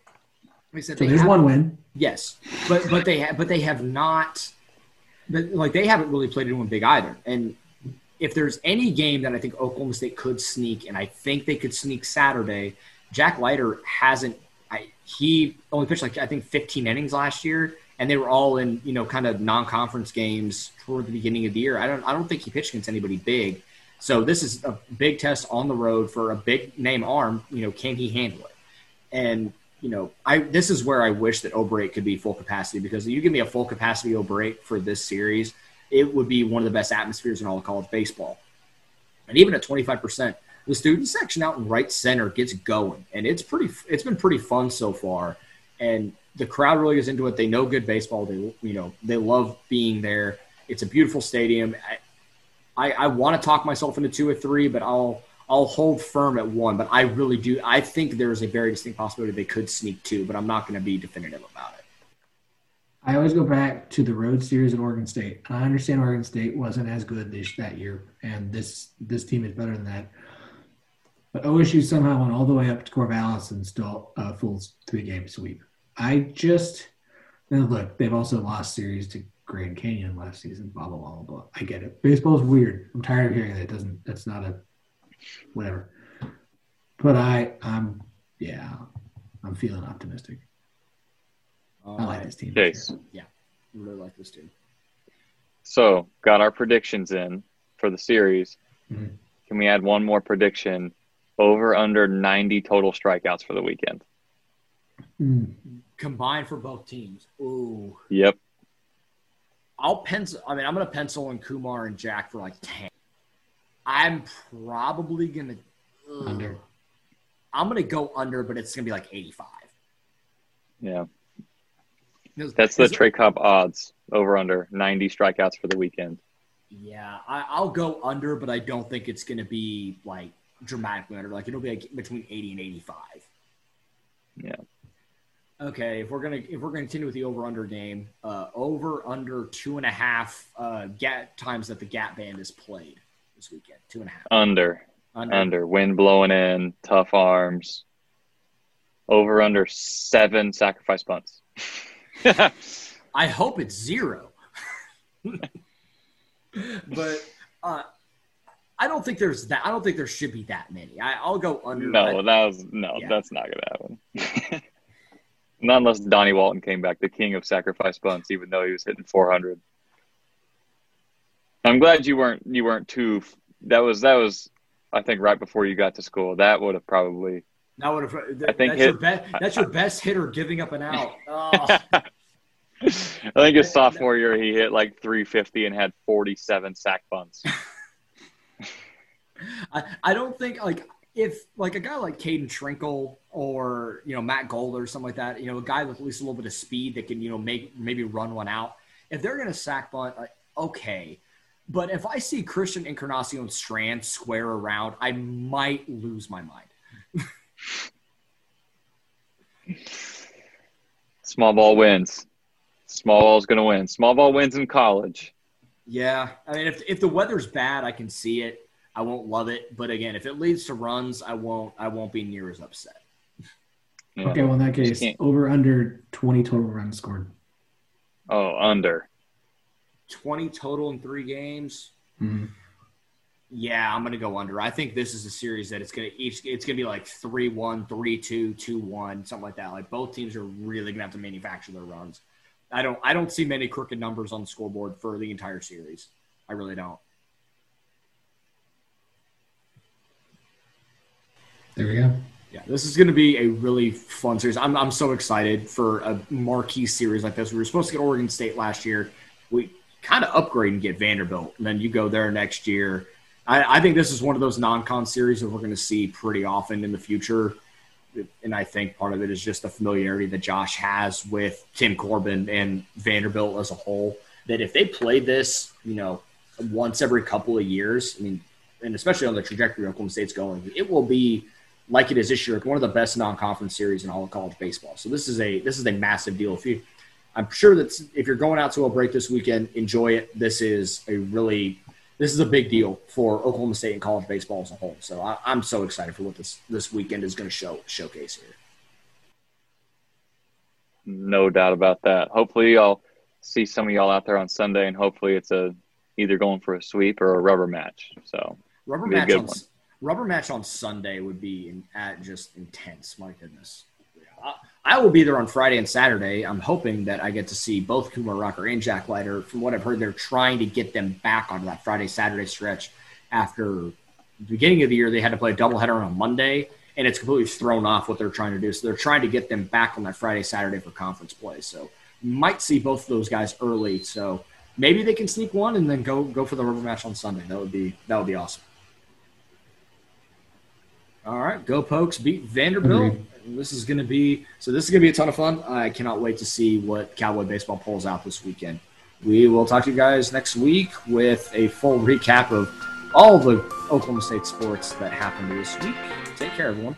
like I said, so there's one win. Yes, but but they have but they have not but like they haven't really played anyone big either. And if there's any game that I think Oklahoma State could sneak, and I think they could sneak Saturday, Jack Leiter hasn't. I, he only pitched like I think 15 innings last year, and they were all in you know kind of non-conference games toward the beginning of the year. I don't I don't think he pitched against anybody big. So this is a big test on the road for a big name arm. You know, can he handle it? And you know, I this is where I wish that O'Brate could be full capacity because you give me a full capacity O'Brate for this series, it would be one of the best atmospheres in all of college baseball. And even at 25%, the student section out in right center gets going. And it's pretty it's been pretty fun so far. And the crowd really is into it. They know good baseball. They you know, they love being there. It's a beautiful stadium. I, I, I want to talk myself into two or three, but I'll I'll hold firm at one, but I really do. I think there is a very distinct possibility they could sneak two, but I'm not going to be definitive about it. I always go back to the road series at Oregon State. I understand Oregon State wasn't as good this that year, and this this team is better than that. But OSU somehow went all the way up to Corvallis and still a uh, full three game sweep. I just and look. They've also lost series to Grand Canyon last season. Blah blah blah blah. I get it. Baseball's weird. I'm tired of hearing that. It doesn't. That's not a whatever. But I, I'm, yeah, I'm feeling optimistic. Uh, I like this team. Chase. Yeah, I really like this team. So, got our predictions in for the series. Mm-hmm. Can we add one more prediction? Over under 90 total strikeouts for the weekend. Mm. Combined for both teams. Ooh. Yep. I'll pencil. I mean, I'm going to pencil in Kumar and Jack for like 10. I'm probably gonna ugh, under. I'm gonna go under, but it's gonna be like 85. Yeah. That's the Trey Cobb odds over under 90 strikeouts for the weekend. Yeah, I, will go under, but I don't think it's going to be like dramatically under. Like it'll be like between 80 and 85. Yeah. Okay, if we're gonna if we're gonna continue with the over under game, uh, over under two and a half uh, gap times that the gap band is played this weekend? Two and a half. Under. Under. Under. Wind blowing in, tough arms. Over under seven sacrifice bunts. I hope it's zero. but uh, I don't think there's that. I don't think there should be that many. I, will go under. No, that was no. Yeah. That's not gonna happen. not unless Donnie Walton came back, the king of sacrifice bunts, even though he was hitting 400. I'm glad you weren't you weren't too. That was that was I think right before you got to school. That would have probably. That would have. I think that's, hit, your, be, that's your best hitter giving up an out. Oh. I think his sophomore year he hit like 350 and had 47 sack bunts. I, I don't think like if like a guy like Caden Trinkle or you know Matt Gold or something like that, you know, a guy with at least a little bit of speed that can you know make maybe run one out. If they're going to sack bunt, like, okay, but if I see Christian Encarnacion Strand square around, I might lose my mind. Small ball wins. Small ball is going to win. Small ball wins in college. Yeah, I mean, if if the weather's bad, I can see it. I won't love it, but again, if it leads to runs, I won't. I won't be near as upset. Yeah. Okay, well in that case, over under twenty total runs scored. Oh, under. 20 total in three games. Mm-hmm. Yeah, I'm gonna go under. I think this is a series that it's gonna each it's gonna be like 3-1, 3-2, 2-1, something like that. Like both teams are really gonna have to manufacture their runs. I don't I don't see many crooked numbers on the scoreboard for the entire series. I really don't. There we go. Yeah, this is going to be a really fun series. I'm, I'm so excited for a marquee series like this. We were supposed to get Oregon State last year. We kind of upgrade and get Vanderbilt, and then you go there next year. I, I think this is one of those non-con series that we're going to see pretty often in the future, and I think part of it is just the familiarity that Josh has with Tim Corbin and Vanderbilt as a whole. That if they play this, you know, once every couple of years, I mean, and especially on the trajectory Oklahoma State's going, it will be like it is this year, one of the best non-conference series in all of college baseball. So this is a this is a massive deal. If you I'm sure that if you're going out to O'Brate this weekend, enjoy it. This is a really this is a big deal for Oklahoma State and college baseball as a whole. So I, am so excited for what this this weekend is going to show showcase here. No doubt about that. Hopefully, I'll see some of y'all out there on Sunday, and hopefully, it's a either going for a sweep or a rubber match. So rubber match on one. rubber match on Sunday would be in, at just intense. My goodness. I will be there on Friday and Saturday. I'm hoping that I get to see both Kumar Rocker and Jack Leiter. From what I've heard, they're trying to get them back on that Friday Saturday stretch after the beginning of the year. They had to play a doubleheader on a Monday, and it's completely thrown off what they're trying to do. So they're trying to get them back on that Friday, Saturday for conference play. So might see both of those guys early. So maybe they can sneak one and then go go for the rubber match on Sunday. That would be that would be awesome. All right, go Pokes beat Vanderbilt. Mm-hmm. This is going to be so. This is going to be a ton of fun. I cannot wait to see what Cowboy baseball pulls out this weekend. We will talk to you guys next week with a full recap of all the Oklahoma State sports that happened this week. Take care, everyone.